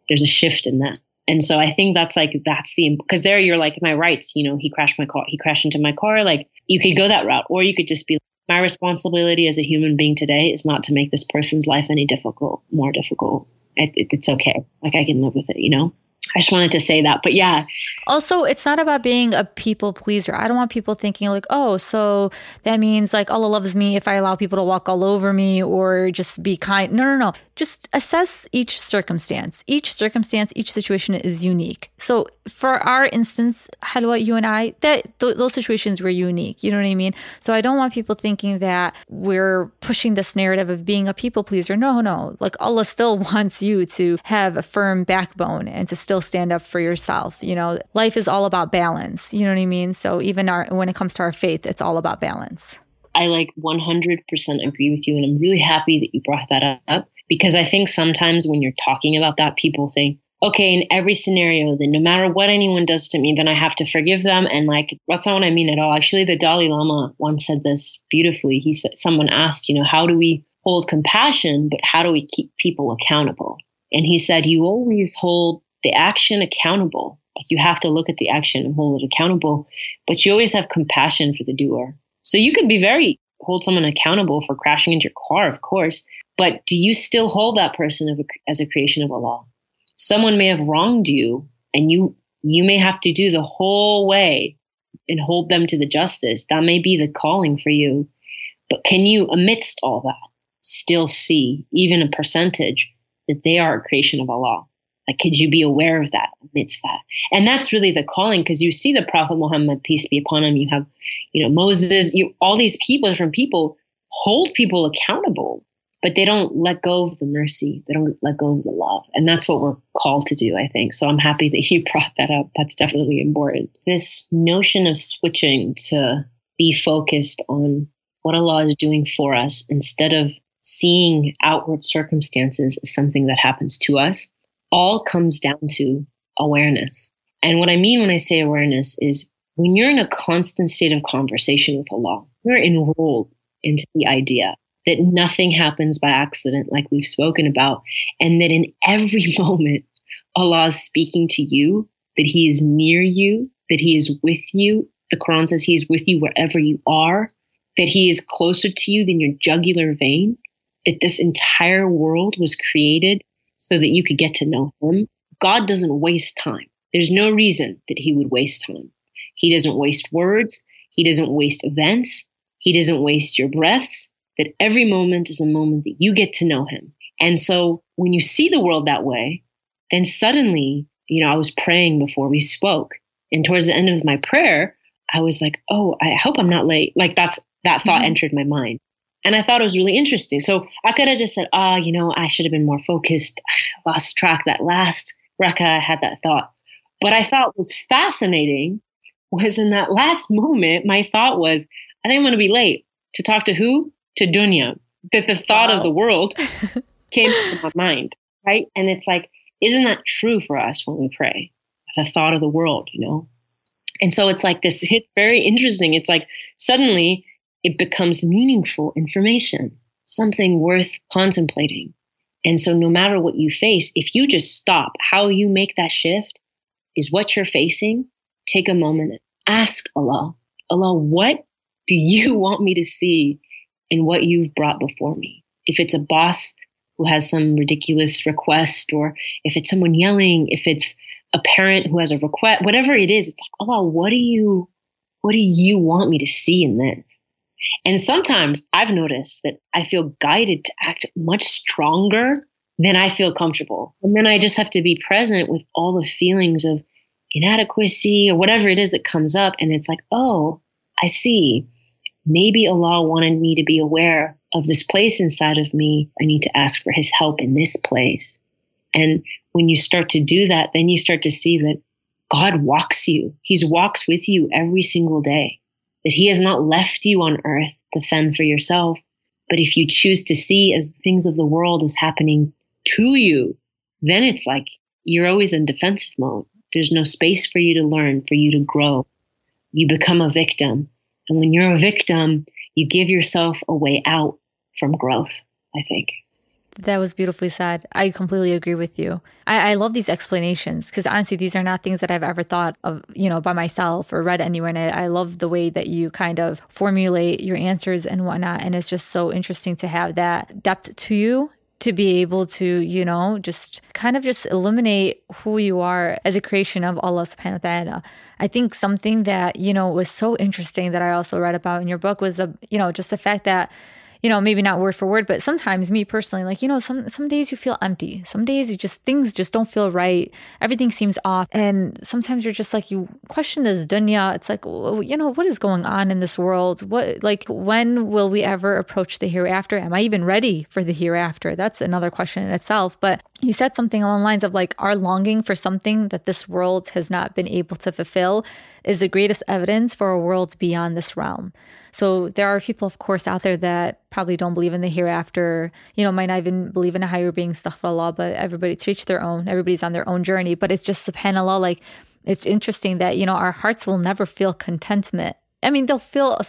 There's a shift in that. And so I think that's like that's the because there you're like my rights, you know, he crashed my car, he crashed into my car. Like you could go that route, or you could just be my responsibility as a human being today is not to make this person's life any difficult, more difficult. It, it, it's okay. Like I can live with it, you know. I just wanted to say that. But yeah. Also, it's not about being a people pleaser. I don't want people thinking like, oh, so that means like Allah loves me if I allow people to walk all over me or just be kind. No, no, no. Just assess each circumstance. Each circumstance, each situation is unique. So for our instance, Helwa, you and I, that th- those situations were unique. You know what I mean? So I don't want people thinking that we're pushing this narrative of being a people pleaser. No, no. Like Allah still wants you to have a firm backbone and to still stand up for yourself. You know, life is all about balance. You know what I mean? So even our when it comes to our faith, it's all about balance. I like 100% agree with you. And I'm really happy that you brought that up because I think sometimes when you're talking about that, people think, okay, in every scenario, then no matter what anyone does to me, then I have to forgive them. And like, that's not what I mean at all. Actually, the Dalai Lama once said this beautifully. He said, someone asked, you know, how do we hold compassion, but how do we keep people accountable? And he said, you always hold the action accountable. Like you have to look at the action and hold it accountable, but you always have compassion for the doer. So you can be very hold someone accountable for crashing into your car, of course, but do you still hold that person as a creation of Allah? Someone may have wronged you, and you you may have to do the whole way and hold them to the justice. That may be the calling for you. But can you, amidst all that, still see even a percentage that they are a creation of Allah? Like, could you be aware of that amidst that? And that's really the calling because you see the Prophet Muhammad, peace be upon him. You have, you know, Moses, you, all these people, different people hold people accountable, but they don't let go of the mercy. They don't let go of the love. And that's what we're called to do, I think. So I'm happy that you brought that up. That's definitely important. This notion of switching to be focused on what Allah is doing for us instead of seeing outward circumstances as something that happens to us all comes down to awareness. And what I mean when I say awareness is when you're in a constant state of conversation with Allah, you're enrolled into the idea that nothing happens by accident, like we've spoken about, and that in every moment, Allah is speaking to you, that He is near you, that He is with you. The Quran says He is with you wherever you are, that He is closer to you than your jugular vein, that this entire world was created so that you could get to know him. God doesn't waste time. There's no reason that he would waste time. He doesn't waste words. He doesn't waste events. He doesn't waste your breaths. That every moment is a moment that you get to know him. And so when you see the world that way, then suddenly, you know, I was praying before we spoke And towards the end of my prayer, I was like, oh, I hope I'm not late. Like that's that thought mm-hmm. entered my mind. And I thought it was really interesting. So I could have just said, ah, oh, you know, I should have been more focused. lost track that last Raka, I had that thought. What I thought was fascinating was in that last moment, my thought was, I think I'm going to be late to talk to who? To Dunya. That the thought wow. of the world came to my mind, right? And it's like, isn't that true for us when we pray? The thought of the world, you know? And so it's like this, it's very interesting. It's like suddenly it becomes meaningful information, something worth contemplating. And so no matter what you face, if you just stop, how you make that shift is what you're facing. Take a moment, and ask Allah, Allah, what do you want me to see in what you've brought before me? If it's a boss who has some ridiculous request, or if it's someone yelling, if it's a parent who has a request, whatever it is, it's like, Allah, what do you, what do you want me to see in this? And sometimes I've noticed that I feel guided to act much stronger than I feel comfortable. And then I just have to be present with all the feelings of inadequacy or whatever it is that comes up. And it's like, oh, I see. Maybe Allah wanted me to be aware of this place inside of me. I need to ask for his help in this place. And when you start to do that, then you start to see that God walks you. He's walks with you every single day that he has not left you on earth to fend for yourself. But if you choose to see as things of the world is happening to you, then it's like you're always in defensive mode. There's no space for you to learn, for you to grow. You become a victim. And when you're a victim, you give yourself a way out from growth, I think. That was beautifully said. I completely agree with you. I, I love these explanations because honestly, these are not things that I've ever thought of, you know, by myself or read anywhere. And I, I love the way that you kind of formulate your answers and whatnot. And it's just so interesting to have that depth to you to be able to, you know, just kind of just illuminate who you are as a creation of Allah subhanahu wa ta'ala. I think something that, you know, was so interesting that I also read about in your book was the, you know, just the fact that you know, maybe not word for word, but sometimes me personally, like, you know, some some days you feel empty. Some days you just things just don't feel right. Everything seems off. And sometimes you're just like you question this dunya. It's like, you know, what is going on in this world? What like when will we ever approach the hereafter? Am I even ready for the hereafter? That's another question in itself. But you said something along the lines of like our longing for something that this world has not been able to fulfill is the greatest evidence for a world beyond this realm. So there are people, of course, out there that probably don't believe in the hereafter, you know, might not even believe in a higher being, law, but everybody teach their own. Everybody's on their own journey. But it's just subhanAllah, like it's interesting that, you know, our hearts will never feel contentment I mean, they'll feel a,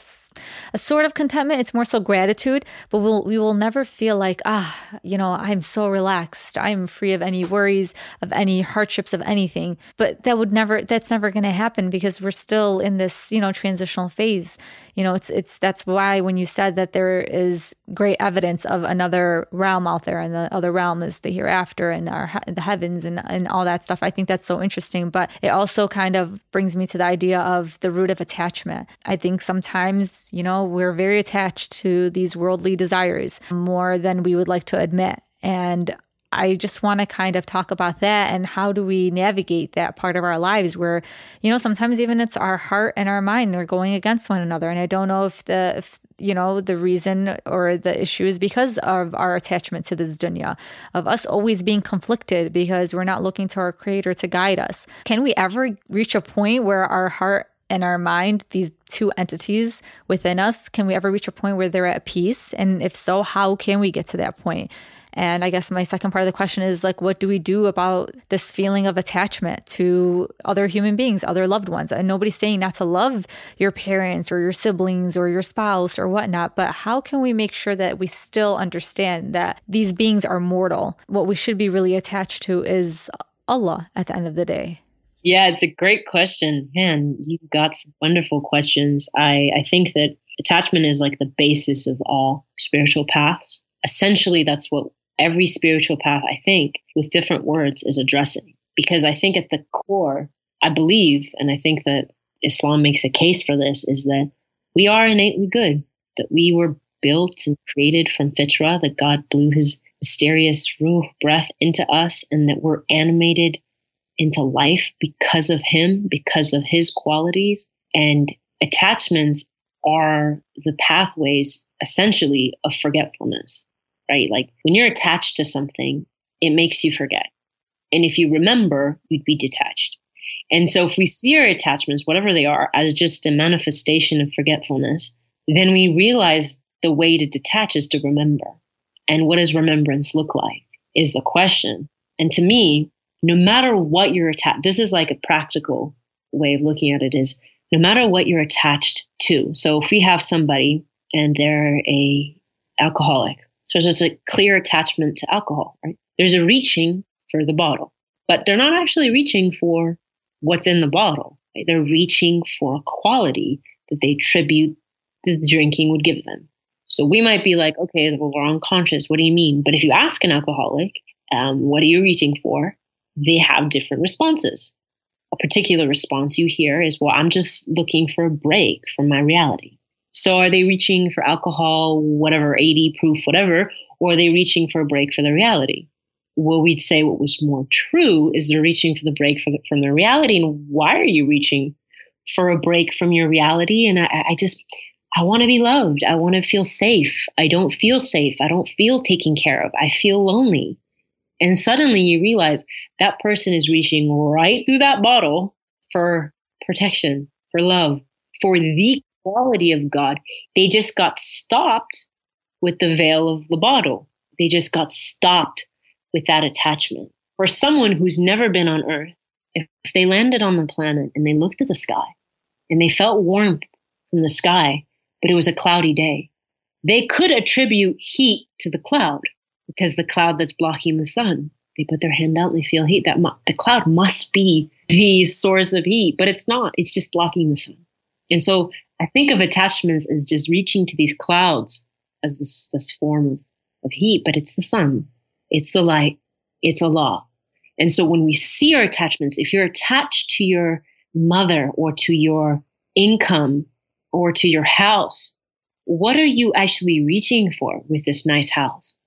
a, sort of contentment. It's more so gratitude, but we'll, we will never feel like, ah, you know, I'm so relaxed. I'm free of any worries, of any hardships, of anything. But that would never, that's never going to happen because we're still in this, you know, transitional phase. You know, it's, it's, that's why when you said that there is great evidence of another realm out there and the other realm is the hereafter and our, the heavens and, and all that stuff, I think that's so interesting. But it also kind of brings me to the idea of the root of attachment I think sometimes, you know, we're very attached to these worldly desires more than we would like to admit. And I just want to kind of talk about that and how do we navigate that part of our lives where, you know, sometimes even it's our heart and our mind, they're going against one another. And I don't know if the, if, you know, the reason or the issue is because of our attachment to this dunya, of us always being conflicted because we're not looking to our creator to guide us. Can we ever reach a point where our heart in our mind, these two entities within us, can we ever reach a point where they're at peace? And if so, how can we get to that point? And I guess my second part of the question is like, what do we do about this feeling of attachment to other human beings, other loved ones? And nobody's saying not to love your parents or your siblings or your spouse or whatnot, but how can we make sure that we still understand that these beings are mortal? What we should be really attached to is Allah at the end of the day. Yeah, it's a great question. Man, you've got some wonderful questions. I, I think that attachment is like the basis of all spiritual paths. Essentially, that's what every spiritual path, I think, with different words, is addressing. Because I think at the core, I believe, and I think that Islam makes a case for this, is that we are innately good, that we were built and created from fitra, that God blew his mysterious ruh breath into us, and that we're animated into life because of him, because of his qualities. And attachments are the pathways essentially of forgetfulness, right? Like when you're attached to something, it makes you forget. And if you remember, you'd be detached. And so if we see our attachments, whatever they are, as just a manifestation of forgetfulness, then we realize the way to detach is to remember. And what does remembrance look like is the question. And to me, no matter what you're attached, this is like a practical way of looking at it is no matter what you're attached to. So if we have somebody and they're a alcoholic, so there's a clear attachment to alcohol, right? There's a reaching for the bottle, but they're not actually reaching for what's in the bottle. Right? They're reaching for a quality that they attribute the drinking would give them. So we might be like, okay, well, we're unconscious. What do you mean? But if you ask an alcoholic, um, what are you reaching for? They have different responses. A particular response you hear is, well, I'm just looking for a break from my reality. So are they reaching for alcohol, whatever, 80 proof, whatever, or are they reaching for a break for the reality? Well, we'd say what was more true is they're reaching for the break the, from the reality. And why are you reaching for a break from your reality? And I, I just, I want to be loved. I want to feel safe. I don't feel safe. I don't feel taken care of. I feel lonely. And suddenly you realize that person is reaching right through that bottle for protection, for love, for the quality of God. They just got stopped with the veil of the bottle. They just got stopped with that attachment. For someone who's never been on earth, if, they landed on the planet and they looked at the sky and they felt warmth from the sky, but it was a cloudy day. They could attribute heat to the cloud because the cloud that's blocking the sun. They put their hand out and they feel heat. That mu- the cloud must be the source of heat, but it's not. It's just blocking the sun. And so I think of attachments as just reaching to these clouds as this, this form of, of heat, but it's the sun, it's the light, it's a law. And so when we see our attachments, if you're attached to your mother or to your income or to your house, what are you actually reaching for with this nice house?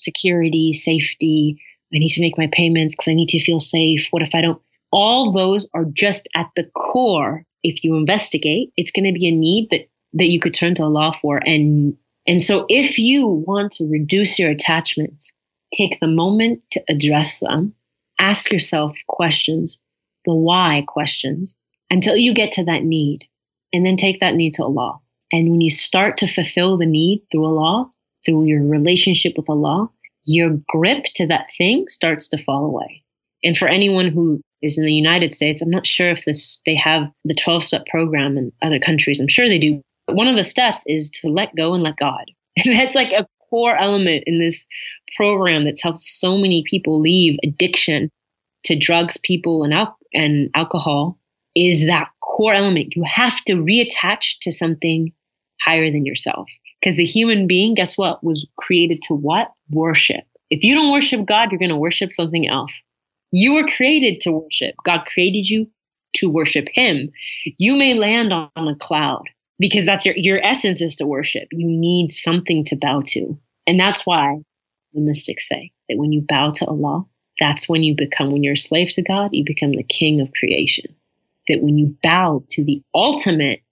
Security, safety. I need to make my payments because I need to feel safe. What if I don't? All those are just at the core. If you investigate, it's going to be a need that, that you could turn to Allah for. And, and so if you want to reduce your attachments, take the moment to address them. Ask yourself questions, the why questions until you get to that need and then take that need to Allah. And when you start to fulfill the need through Allah, through your relationship with Allah, your grip to that thing starts to fall away. And for anyone who is in the United States, I'm not sure if this they have the 12 step program in other countries. I'm sure they do. But one of the steps is to let go and let God. And that's like a core element in this program that's helped so many people leave addiction to drugs, people, and, al- and alcohol is that core element. You have to reattach to something higher than yourself. Because the human being, guess what, was created to what? Worship. If you don't worship God, you're going to worship something else. You were created to worship. God created you to worship Him. You may land on a cloud because that's your, your essence is to worship. You need something to bow to. And that's why the mystics say that when you bow to Allah, that's when you become, when you're a slave to God, you become the king of creation that when you bow to the ultimate,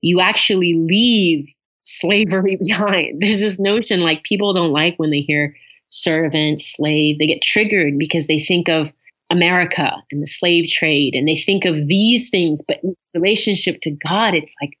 you actually leave slavery behind. There's this notion like people don't like when they hear servant, slave, they get triggered because they think of America and the slave trade and they think of these things, but relationship to God, it's like,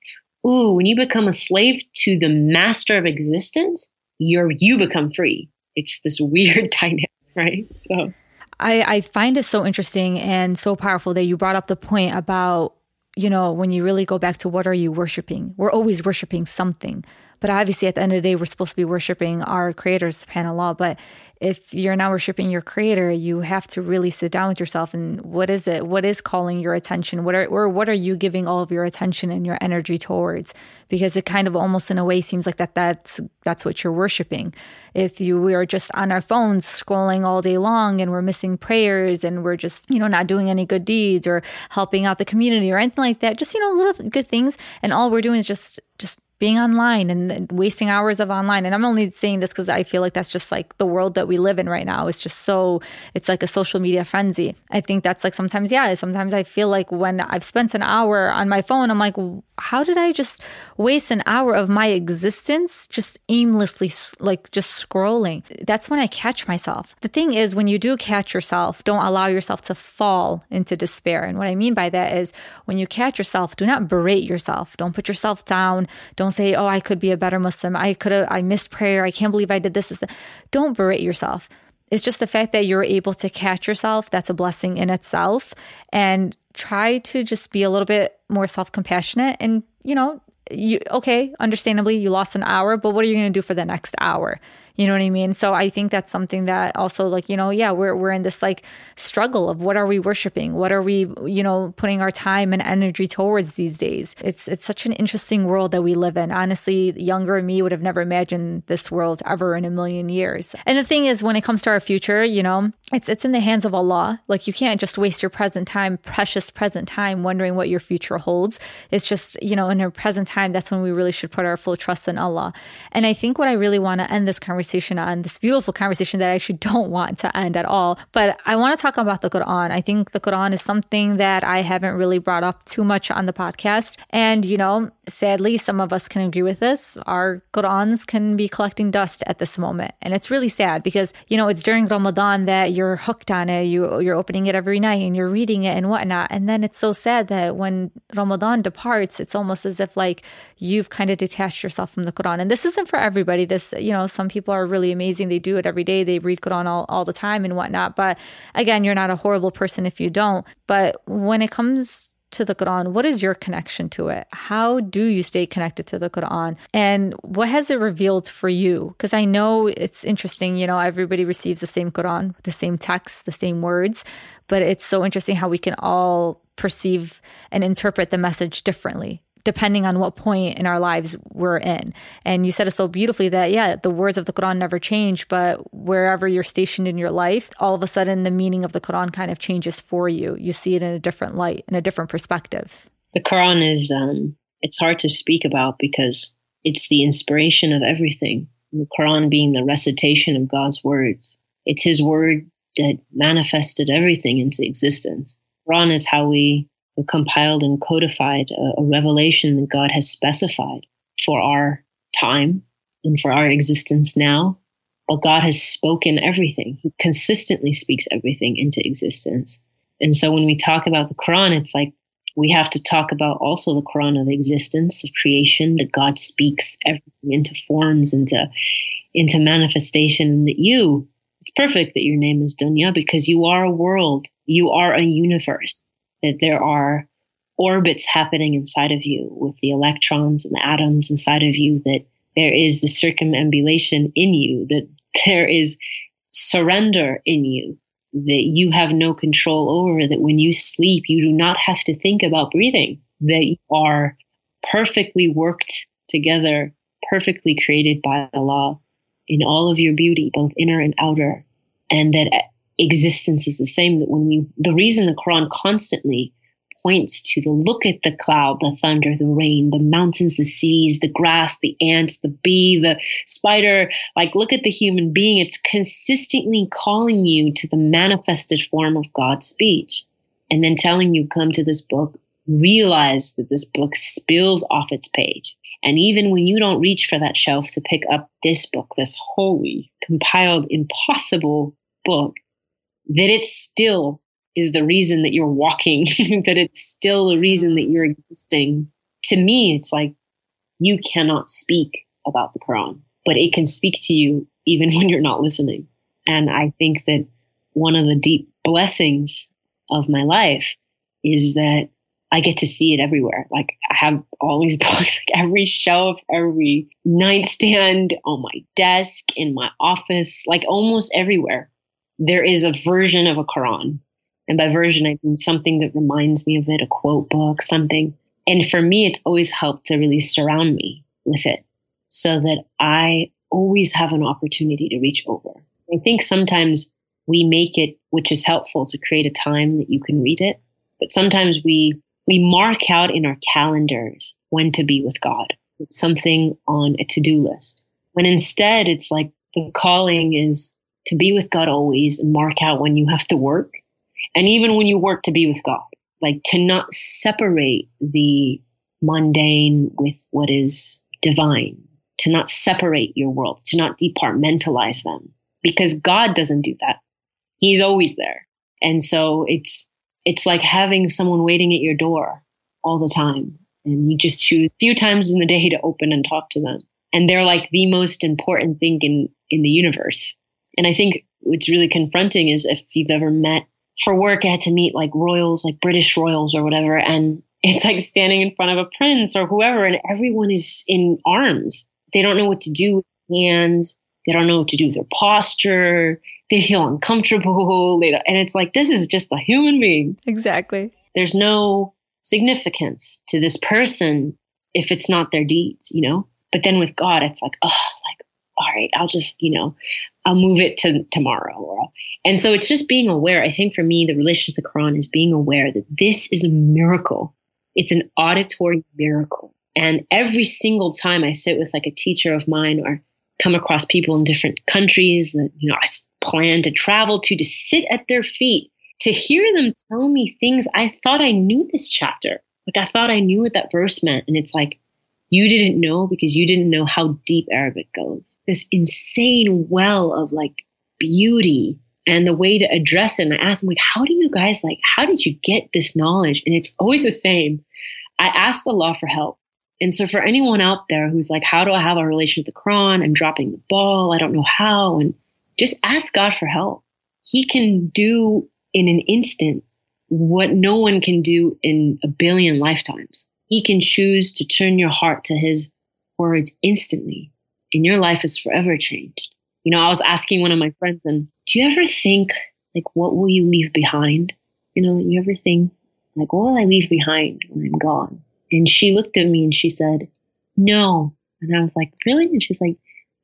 ooh, when you become a slave to the master of existence, you're you become free. It's this weird dynamic, right? So I, I find it so interesting and so powerful that you brought up the point about, you know, when you really go back to what are you worshiping? We're always worshiping something. But obviously, at the end of the day, we're supposed to be worshiping our creators, subhanAllah. But if you're not worshiping your creator, you have to really sit down with yourself and what is it? What is calling your attention? What are or what are you giving all of your attention and your energy towards? Because it kind of almost in a way seems like that that's that's what you're worshiping. If you we are just on our phones scrolling all day long and we're missing prayers and we're just, you know, not doing any good deeds or helping out the community or anything like that, just you know, little good things and all we're doing is just just being online and wasting hours of online. And I'm only saying this because I feel like that's just like the world that we live in right now. It's just so, it's like a social media frenzy. I think that's like sometimes, yeah, sometimes I feel like when I've spent an hour on my phone, I'm like, how did I just waste an hour of my existence just aimlessly, like just scrolling? That's when I catch myself. The thing is, when you do catch yourself, don't allow yourself to fall into despair. And what I mean by that is when you catch yourself, do not berate yourself. Don't put yourself down. Don't say, oh, I could be a better Muslim. I could have, I missed prayer. I can't believe I did this. Don't berate yourself. It's just the fact that you're able to catch yourself. That's a blessing in itself. And try to just be a little bit more self compassionate and, you know, you okay, understandably you lost an hour, but what are you going to do for the next hour? You know what I mean? So I think that's something that also like, you know, yeah, we're we're in this like struggle of what are we worshiping? What are we, you know, putting our time and energy towards these days? It's it's such an interesting world that we live in. Honestly, younger me would have never imagined this world ever in a million years. And the thing is when it comes to our future, you know, it's it's in the hands of Allah. Like you can't just waste your present time, precious present time wondering what your future holds. It's just, you know, in our present time that's when we really should put our full trust in Allah. And I think what I really want to end this conversation conversation on this beautiful conversation that I actually don't want to end at all. But I want to talk about the Quran. I think the Quran is something that I haven't really brought up too much on the podcast. And, you know, sadly, some of us can agree with this. Our Qurans can be collecting dust at this moment. And it's really sad because, you know, it's during Ramadan that you're hooked on it. You, you're opening it every night and you're reading it and whatnot. And then it's so sad that when Ramadan departs, it's almost as if like you've kind of detached yourself from the Quran. And this isn't for everybody. This, you know, some people are really amazing. They do it every day. They read Quran all, all the time and whatnot. But again, you're not a horrible person if you don't. But when it comes to the Quran? What is your connection to it? How do you stay connected to the Quran? And what has it revealed for you? Because I know it's interesting, you know, everybody receives the same Quran, the same text, the same words, but it's so interesting how we can all perceive and interpret the message differently depending on what point in our lives we're in. And you said it so beautifully that, yeah, the words of the Quran never change, but wherever you're stationed in your life, all of a sudden the meaning of the Quran kind of changes for you. You see it in a different light, in a different perspective. The Quran is, um, it's hard to speak about because it's the inspiration of everything. The Quran being the recitation of God's words. It's His word that manifested everything into existence. Quran is how we compiled and codified a, a revelation that God has specified for our time and for our existence now. But God has spoken everything. He consistently speaks everything into existence. And so when we talk about the Quran, it's like we have to talk about also the Quran of existence, of creation, that God speaks everything into forms, into, into manifestation, that you, it's perfect that your name is Dunya because you are a world, you are a universe that there are orbits happening inside of you with the electrons and the atoms inside of you, that there is the circumambulation in you, that there is surrender in you, that you have no control over, that when you sleep, you do not have to think about breathing, that you are perfectly worked together, perfectly created by Allah in all of your beauty, both inner and outer, and that existence is the same. That when we, the reason the Quran constantly points to the look at the cloud, the thunder, the rain, the mountains, the seas, the grass, the ants, the bee, the spider, like look at the human being. It's consistently calling you to the manifested form of God's speech and then telling you, come to this book, realize that this book spills off its page. And even when you don't reach for that shelf to pick up this book, this holy, compiled, impossible book, that it still is the reason that you're walking, that it's still the reason that you're existing. To me, it's like you cannot speak about the Quran, but it can speak to you even when you're not listening. And I think that one of the deep blessings of my life is that I get to see it everywhere. Like I have all these books, like every shelf, every nightstand, on my desk, in my office, like almost everywhere there is a version of a Quran. And by version, I mean something that reminds me of it, a quote book, something. And for me, it's always helped to really surround me with it so that I always have an opportunity to reach over. I think sometimes we make it, which is helpful to create a time that you can read it. But sometimes we, we mark out in our calendars when to be with God. put something on a to do list. When instead, it's like the calling is to be with God always and mark out when you have to work. And even when you work to be with God, like to not separate the mundane with what is divine, to not separate your world, to not departmentalize them because God doesn't do that. He's always there. And so it's, it's like having someone waiting at your door all the time. And you just choose a few times in the day to open and talk to them. And they're like the most important thing in, in the universe. And I think what's really confronting is if you've ever met for work, I had to meet like royals, like British royals or whatever. And it's like standing in front of a prince or whoever, and everyone is in arms. They don't know what to do with hands. They don't know what to do with their posture. They feel uncomfortable. They and it's like, this is just a human being. Exactly. There's no significance to this person if it's not their deeds, you know? But then with God, it's like, oh, like, all right, I'll just, you know, I'll move it to tomorrow. Or, and so it's just being aware. I think for me, the relationship to the Quran is being aware that this is a miracle. It's an auditory miracle. And every single time I sit with like a teacher of mine or come across people in different countries that, you know, I plan to travel to, to sit at their feet, to hear them tell me things I thought I knew this chapter. Like I thought I knew what that verse meant. And it's like, you didn't know because you didn't know how deep Arabic goes. This insane well of like beauty and the way to address it. And I asked them, like, how do you guys like, how did you get this knowledge? And it's always the same. I asked Allah for help. And so for anyone out there who's like, how do I have a relation with the Quran? I'm dropping the ball. I don't know how. And just ask God for help. He can do in an instant what no one can do in a billion lifetimes. He can choose to turn your heart to his words instantly, and your life is forever changed. You know, I was asking one of my friends, and do you ever think, like, what will you leave behind? You know, you ever think, like, what will I leave behind when I'm gone? And she looked at me and she said, no. And I was like, really? And she's like,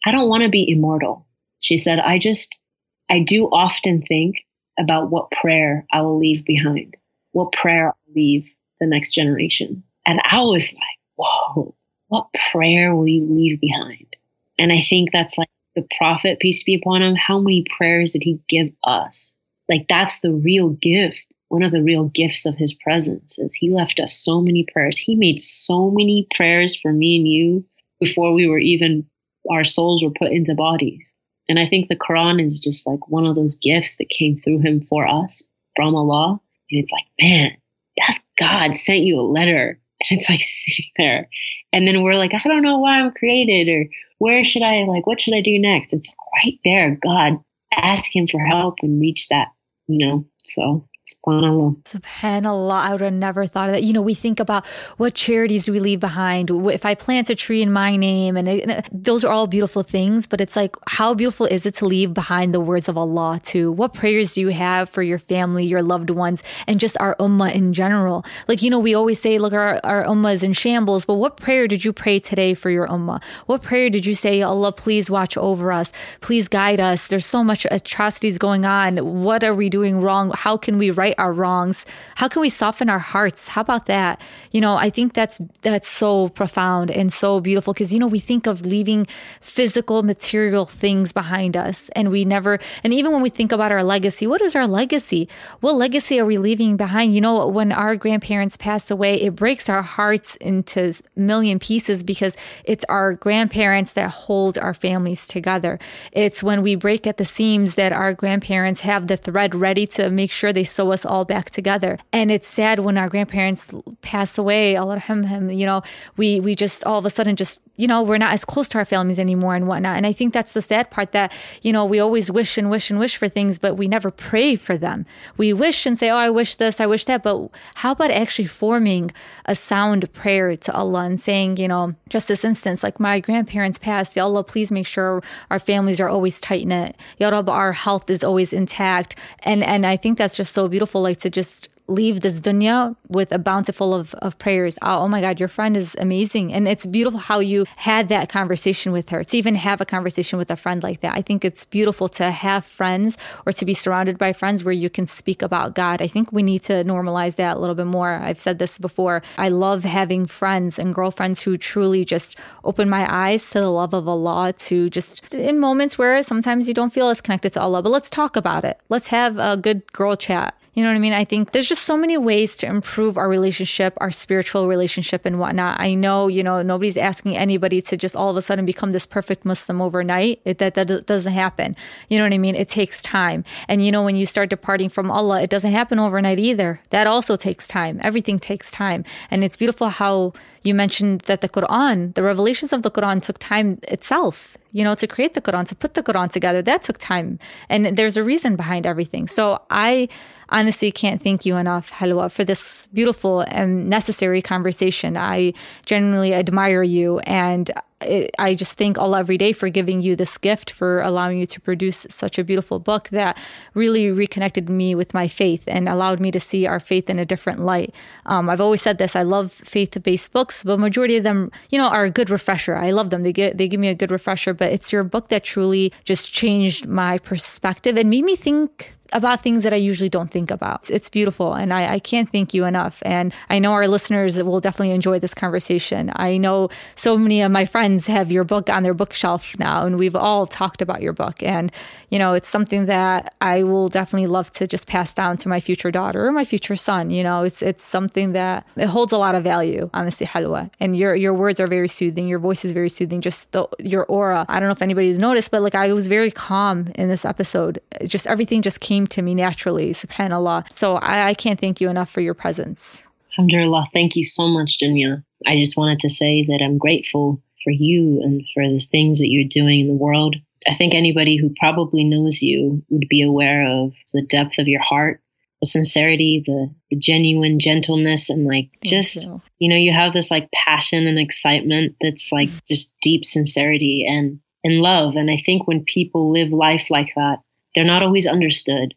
I don't want to be immortal. She said, I just, I do often think about what prayer I will leave behind, what prayer I'll leave the next generation. And I was like, whoa, what prayer will you leave behind? And I think that's like the prophet, peace be upon him. How many prayers did he give us? Like that's the real gift. One of the real gifts of his presence is he left us so many prayers. He made so many prayers for me and you before we were even, our souls were put into bodies. And I think the Quran is just like one of those gifts that came through him for us from Allah. And it's like, man, that's God sent you a letter and it's like sitting there. And then we're like, I don't know why I'm created or where should I, like, what should I do next? It's right there. God, ask him for help and reach that, you know? So SubhanAllah. SubhanAllah. I would have never thought of that. You know, we think about what charities do we leave behind? If I plant a tree in my name, and, it, and those are all beautiful things, but it's like, how beautiful is it to leave behind the words of Allah too? What prayers do you have for your family, your loved ones, and just our ummah in general? Like, you know, we always say, look, our, our ummah is in shambles, but what prayer did you pray today for your ummah? What prayer did you say, Allah, please watch over us? Please guide us. There's so much atrocities going on. What are we doing wrong? How can we right our wrongs? How can we soften our hearts? How about that? You know, I think that's that's so profound and so beautiful because you know, we think of leaving physical material things behind us and we never and even when we think about our legacy, what is our legacy? What legacy are we leaving behind? You know, when our grandparents pass away, it breaks our hearts into million pieces because it's our grandparents that hold our families together. It's when we break at the seams that our grandparents have the thread ready to make sure they sew us all back together. And it's sad when our grandparents pass away, Allah you know, we, we just all of a sudden just, you know, we're not as close to our families anymore and whatnot. And I think that's the sad part that, you know, we always wish and wish and wish for things, but we never pray for them. We wish and say, oh, I wish this, I wish that. But how about actually forming a sound prayer to Allah and saying, you know, just this instance, like my grandparents passed, Ya Allah, please make sure our families are always tight knit. Ya Rab, our health is always intact. And, and I think that's just so beautiful, like to just leave this dunya with a bountiful of, of prayers. Oh, oh, my God, your friend is amazing. And it's beautiful how you had that conversation with her, to even have a conversation with a friend like that. I think it's beautiful to have friends or to be surrounded by friends where you can speak about God. I think we need to normalize that a little bit more. I've said this before. I love having friends and girlfriends who truly just open my eyes to the love of Allah, to just in moments where sometimes you don't feel as connected to Allah, but let's talk about it. Let's have a good girl chat. You know what I mean? I think there's just so many ways to improve our relationship, our spiritual relationship, and whatnot. I know, you know, nobody's asking anybody to just all of a sudden become this perfect Muslim overnight. It, that, that doesn't happen. You know what I mean? It takes time. And, you know, when you start departing from Allah, it doesn't happen overnight either. That also takes time. Everything takes time. And it's beautiful how you mentioned that the Quran, the revelations of the Quran took time itself, you know, to create the Quran, to put the Quran together. That took time. And there's a reason behind everything. So I, honestly can't thank you enough, Helwa, for this beautiful and necessary conversation. I genuinely admire you and I just thank Allah every day for giving you this gift, for allowing you to produce such a beautiful book that really reconnected me with my faith and allowed me to see our faith in a different light. Um, I've always said this: I love faith-based books, but majority of them, you know, are a good refresher. I love them; they get they give me a good refresher. But it's your book that truly just changed my perspective and made me think about things that I usually don't think about. It's beautiful, and I, I, can't thank you enough. And I know our listeners will definitely enjoy this conversation. I know so many of my friends have your book on their bookshelf now, and we've all talked about your book. And, you know, it's something that I will definitely love to just pass down to my future daughter or my future son. You know, it's it's something that it holds a lot of value, honestly, Helwa. And your your words are very soothing. Your voice is very soothing. Just the, your aura. I don't know if anybody's noticed, but like I was very calm in this episode. Just everything just came came to me naturally, subhanAllah. So I, I can't thank you enough for your presence. Alhamdulillah. Thank you so much, Dunya. I just wanted to say that I'm grateful for you and for the things that you're doing in the world. I think anybody who probably knows you would be aware of the depth of your heart, the sincerity, the, the genuine gentleness, and like Thank just, you. you know, you have this like passion and excitement that's like just deep sincerity and, and love. And I think when people live life like that, they're not always understood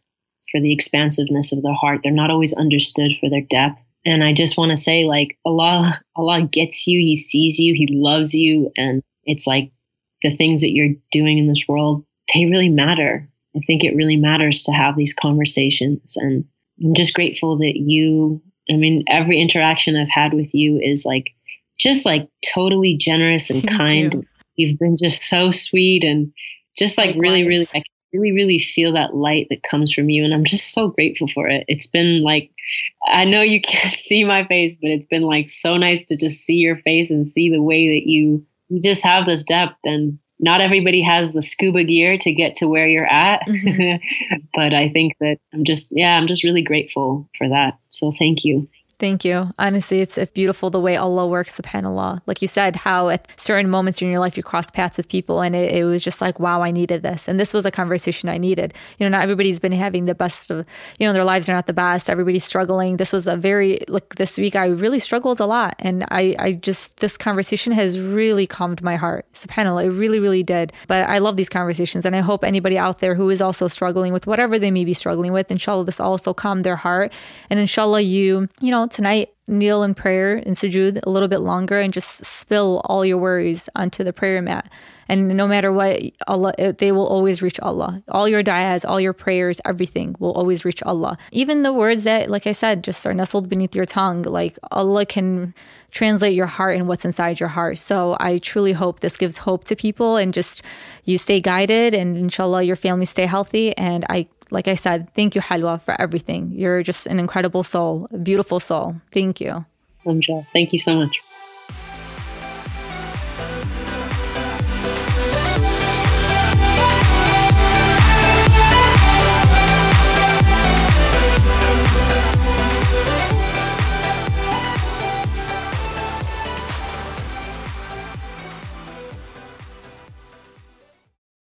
for the expansiveness of their heart. They're not always understood for their depth. And I just want to say, like, Allah, Allah gets you. He sees you. He loves you. And it's like the things that you're doing in this world, they really matter. I think it really matters to have these conversations. And I'm just grateful that you, I mean, every interaction I've had with you is like, just like totally generous and kind. You. You've been just so sweet and just like Likewise. really, really, like really, really feel that light that comes from you. And I'm just so grateful for it. It's been like, I know you can't see my face, but it's been like so nice to just see your face and see the way that you, you just have this depth. And not everybody has the scuba gear to get to where you're at. Mm-hmm. but I think that I'm just, yeah, I'm just really grateful for that. So thank you. Thank you. Honestly, it's it's beautiful the way Allah works, subhanAllah. Like you said, how at certain moments in your life you cross paths with people and it, it, was just like, wow, I needed this. And this was a conversation I needed. You know, not everybody's been having the best of, you know, their lives are not the best. Everybody's struggling. This was a very, like this week, I really struggled a lot. And I, I just, this conversation has really calmed my heart. SubhanAllah, it really, really did. But I love these conversations. And I hope anybody out there who is also struggling with whatever they may be struggling with, inshallah, this also calmed their heart. And inshallah, you, you know, tonight kneel in prayer in sujood a little bit longer and just spill all your worries onto the prayer mat. And no matter what, Allah, they will always reach Allah. All your du'as, all your prayers, everything will always reach Allah. Even the words that, like I said, just are nestled beneath your tongue, like Allah can translate your heart and what's inside your heart. So I truly hope this gives hope to people and just you stay guided and inshallah your family stay healthy. And I like I said, thank you, Helwa, for everything. You're just an incredible soul, a beautiful soul. Thank you. Thank you so much.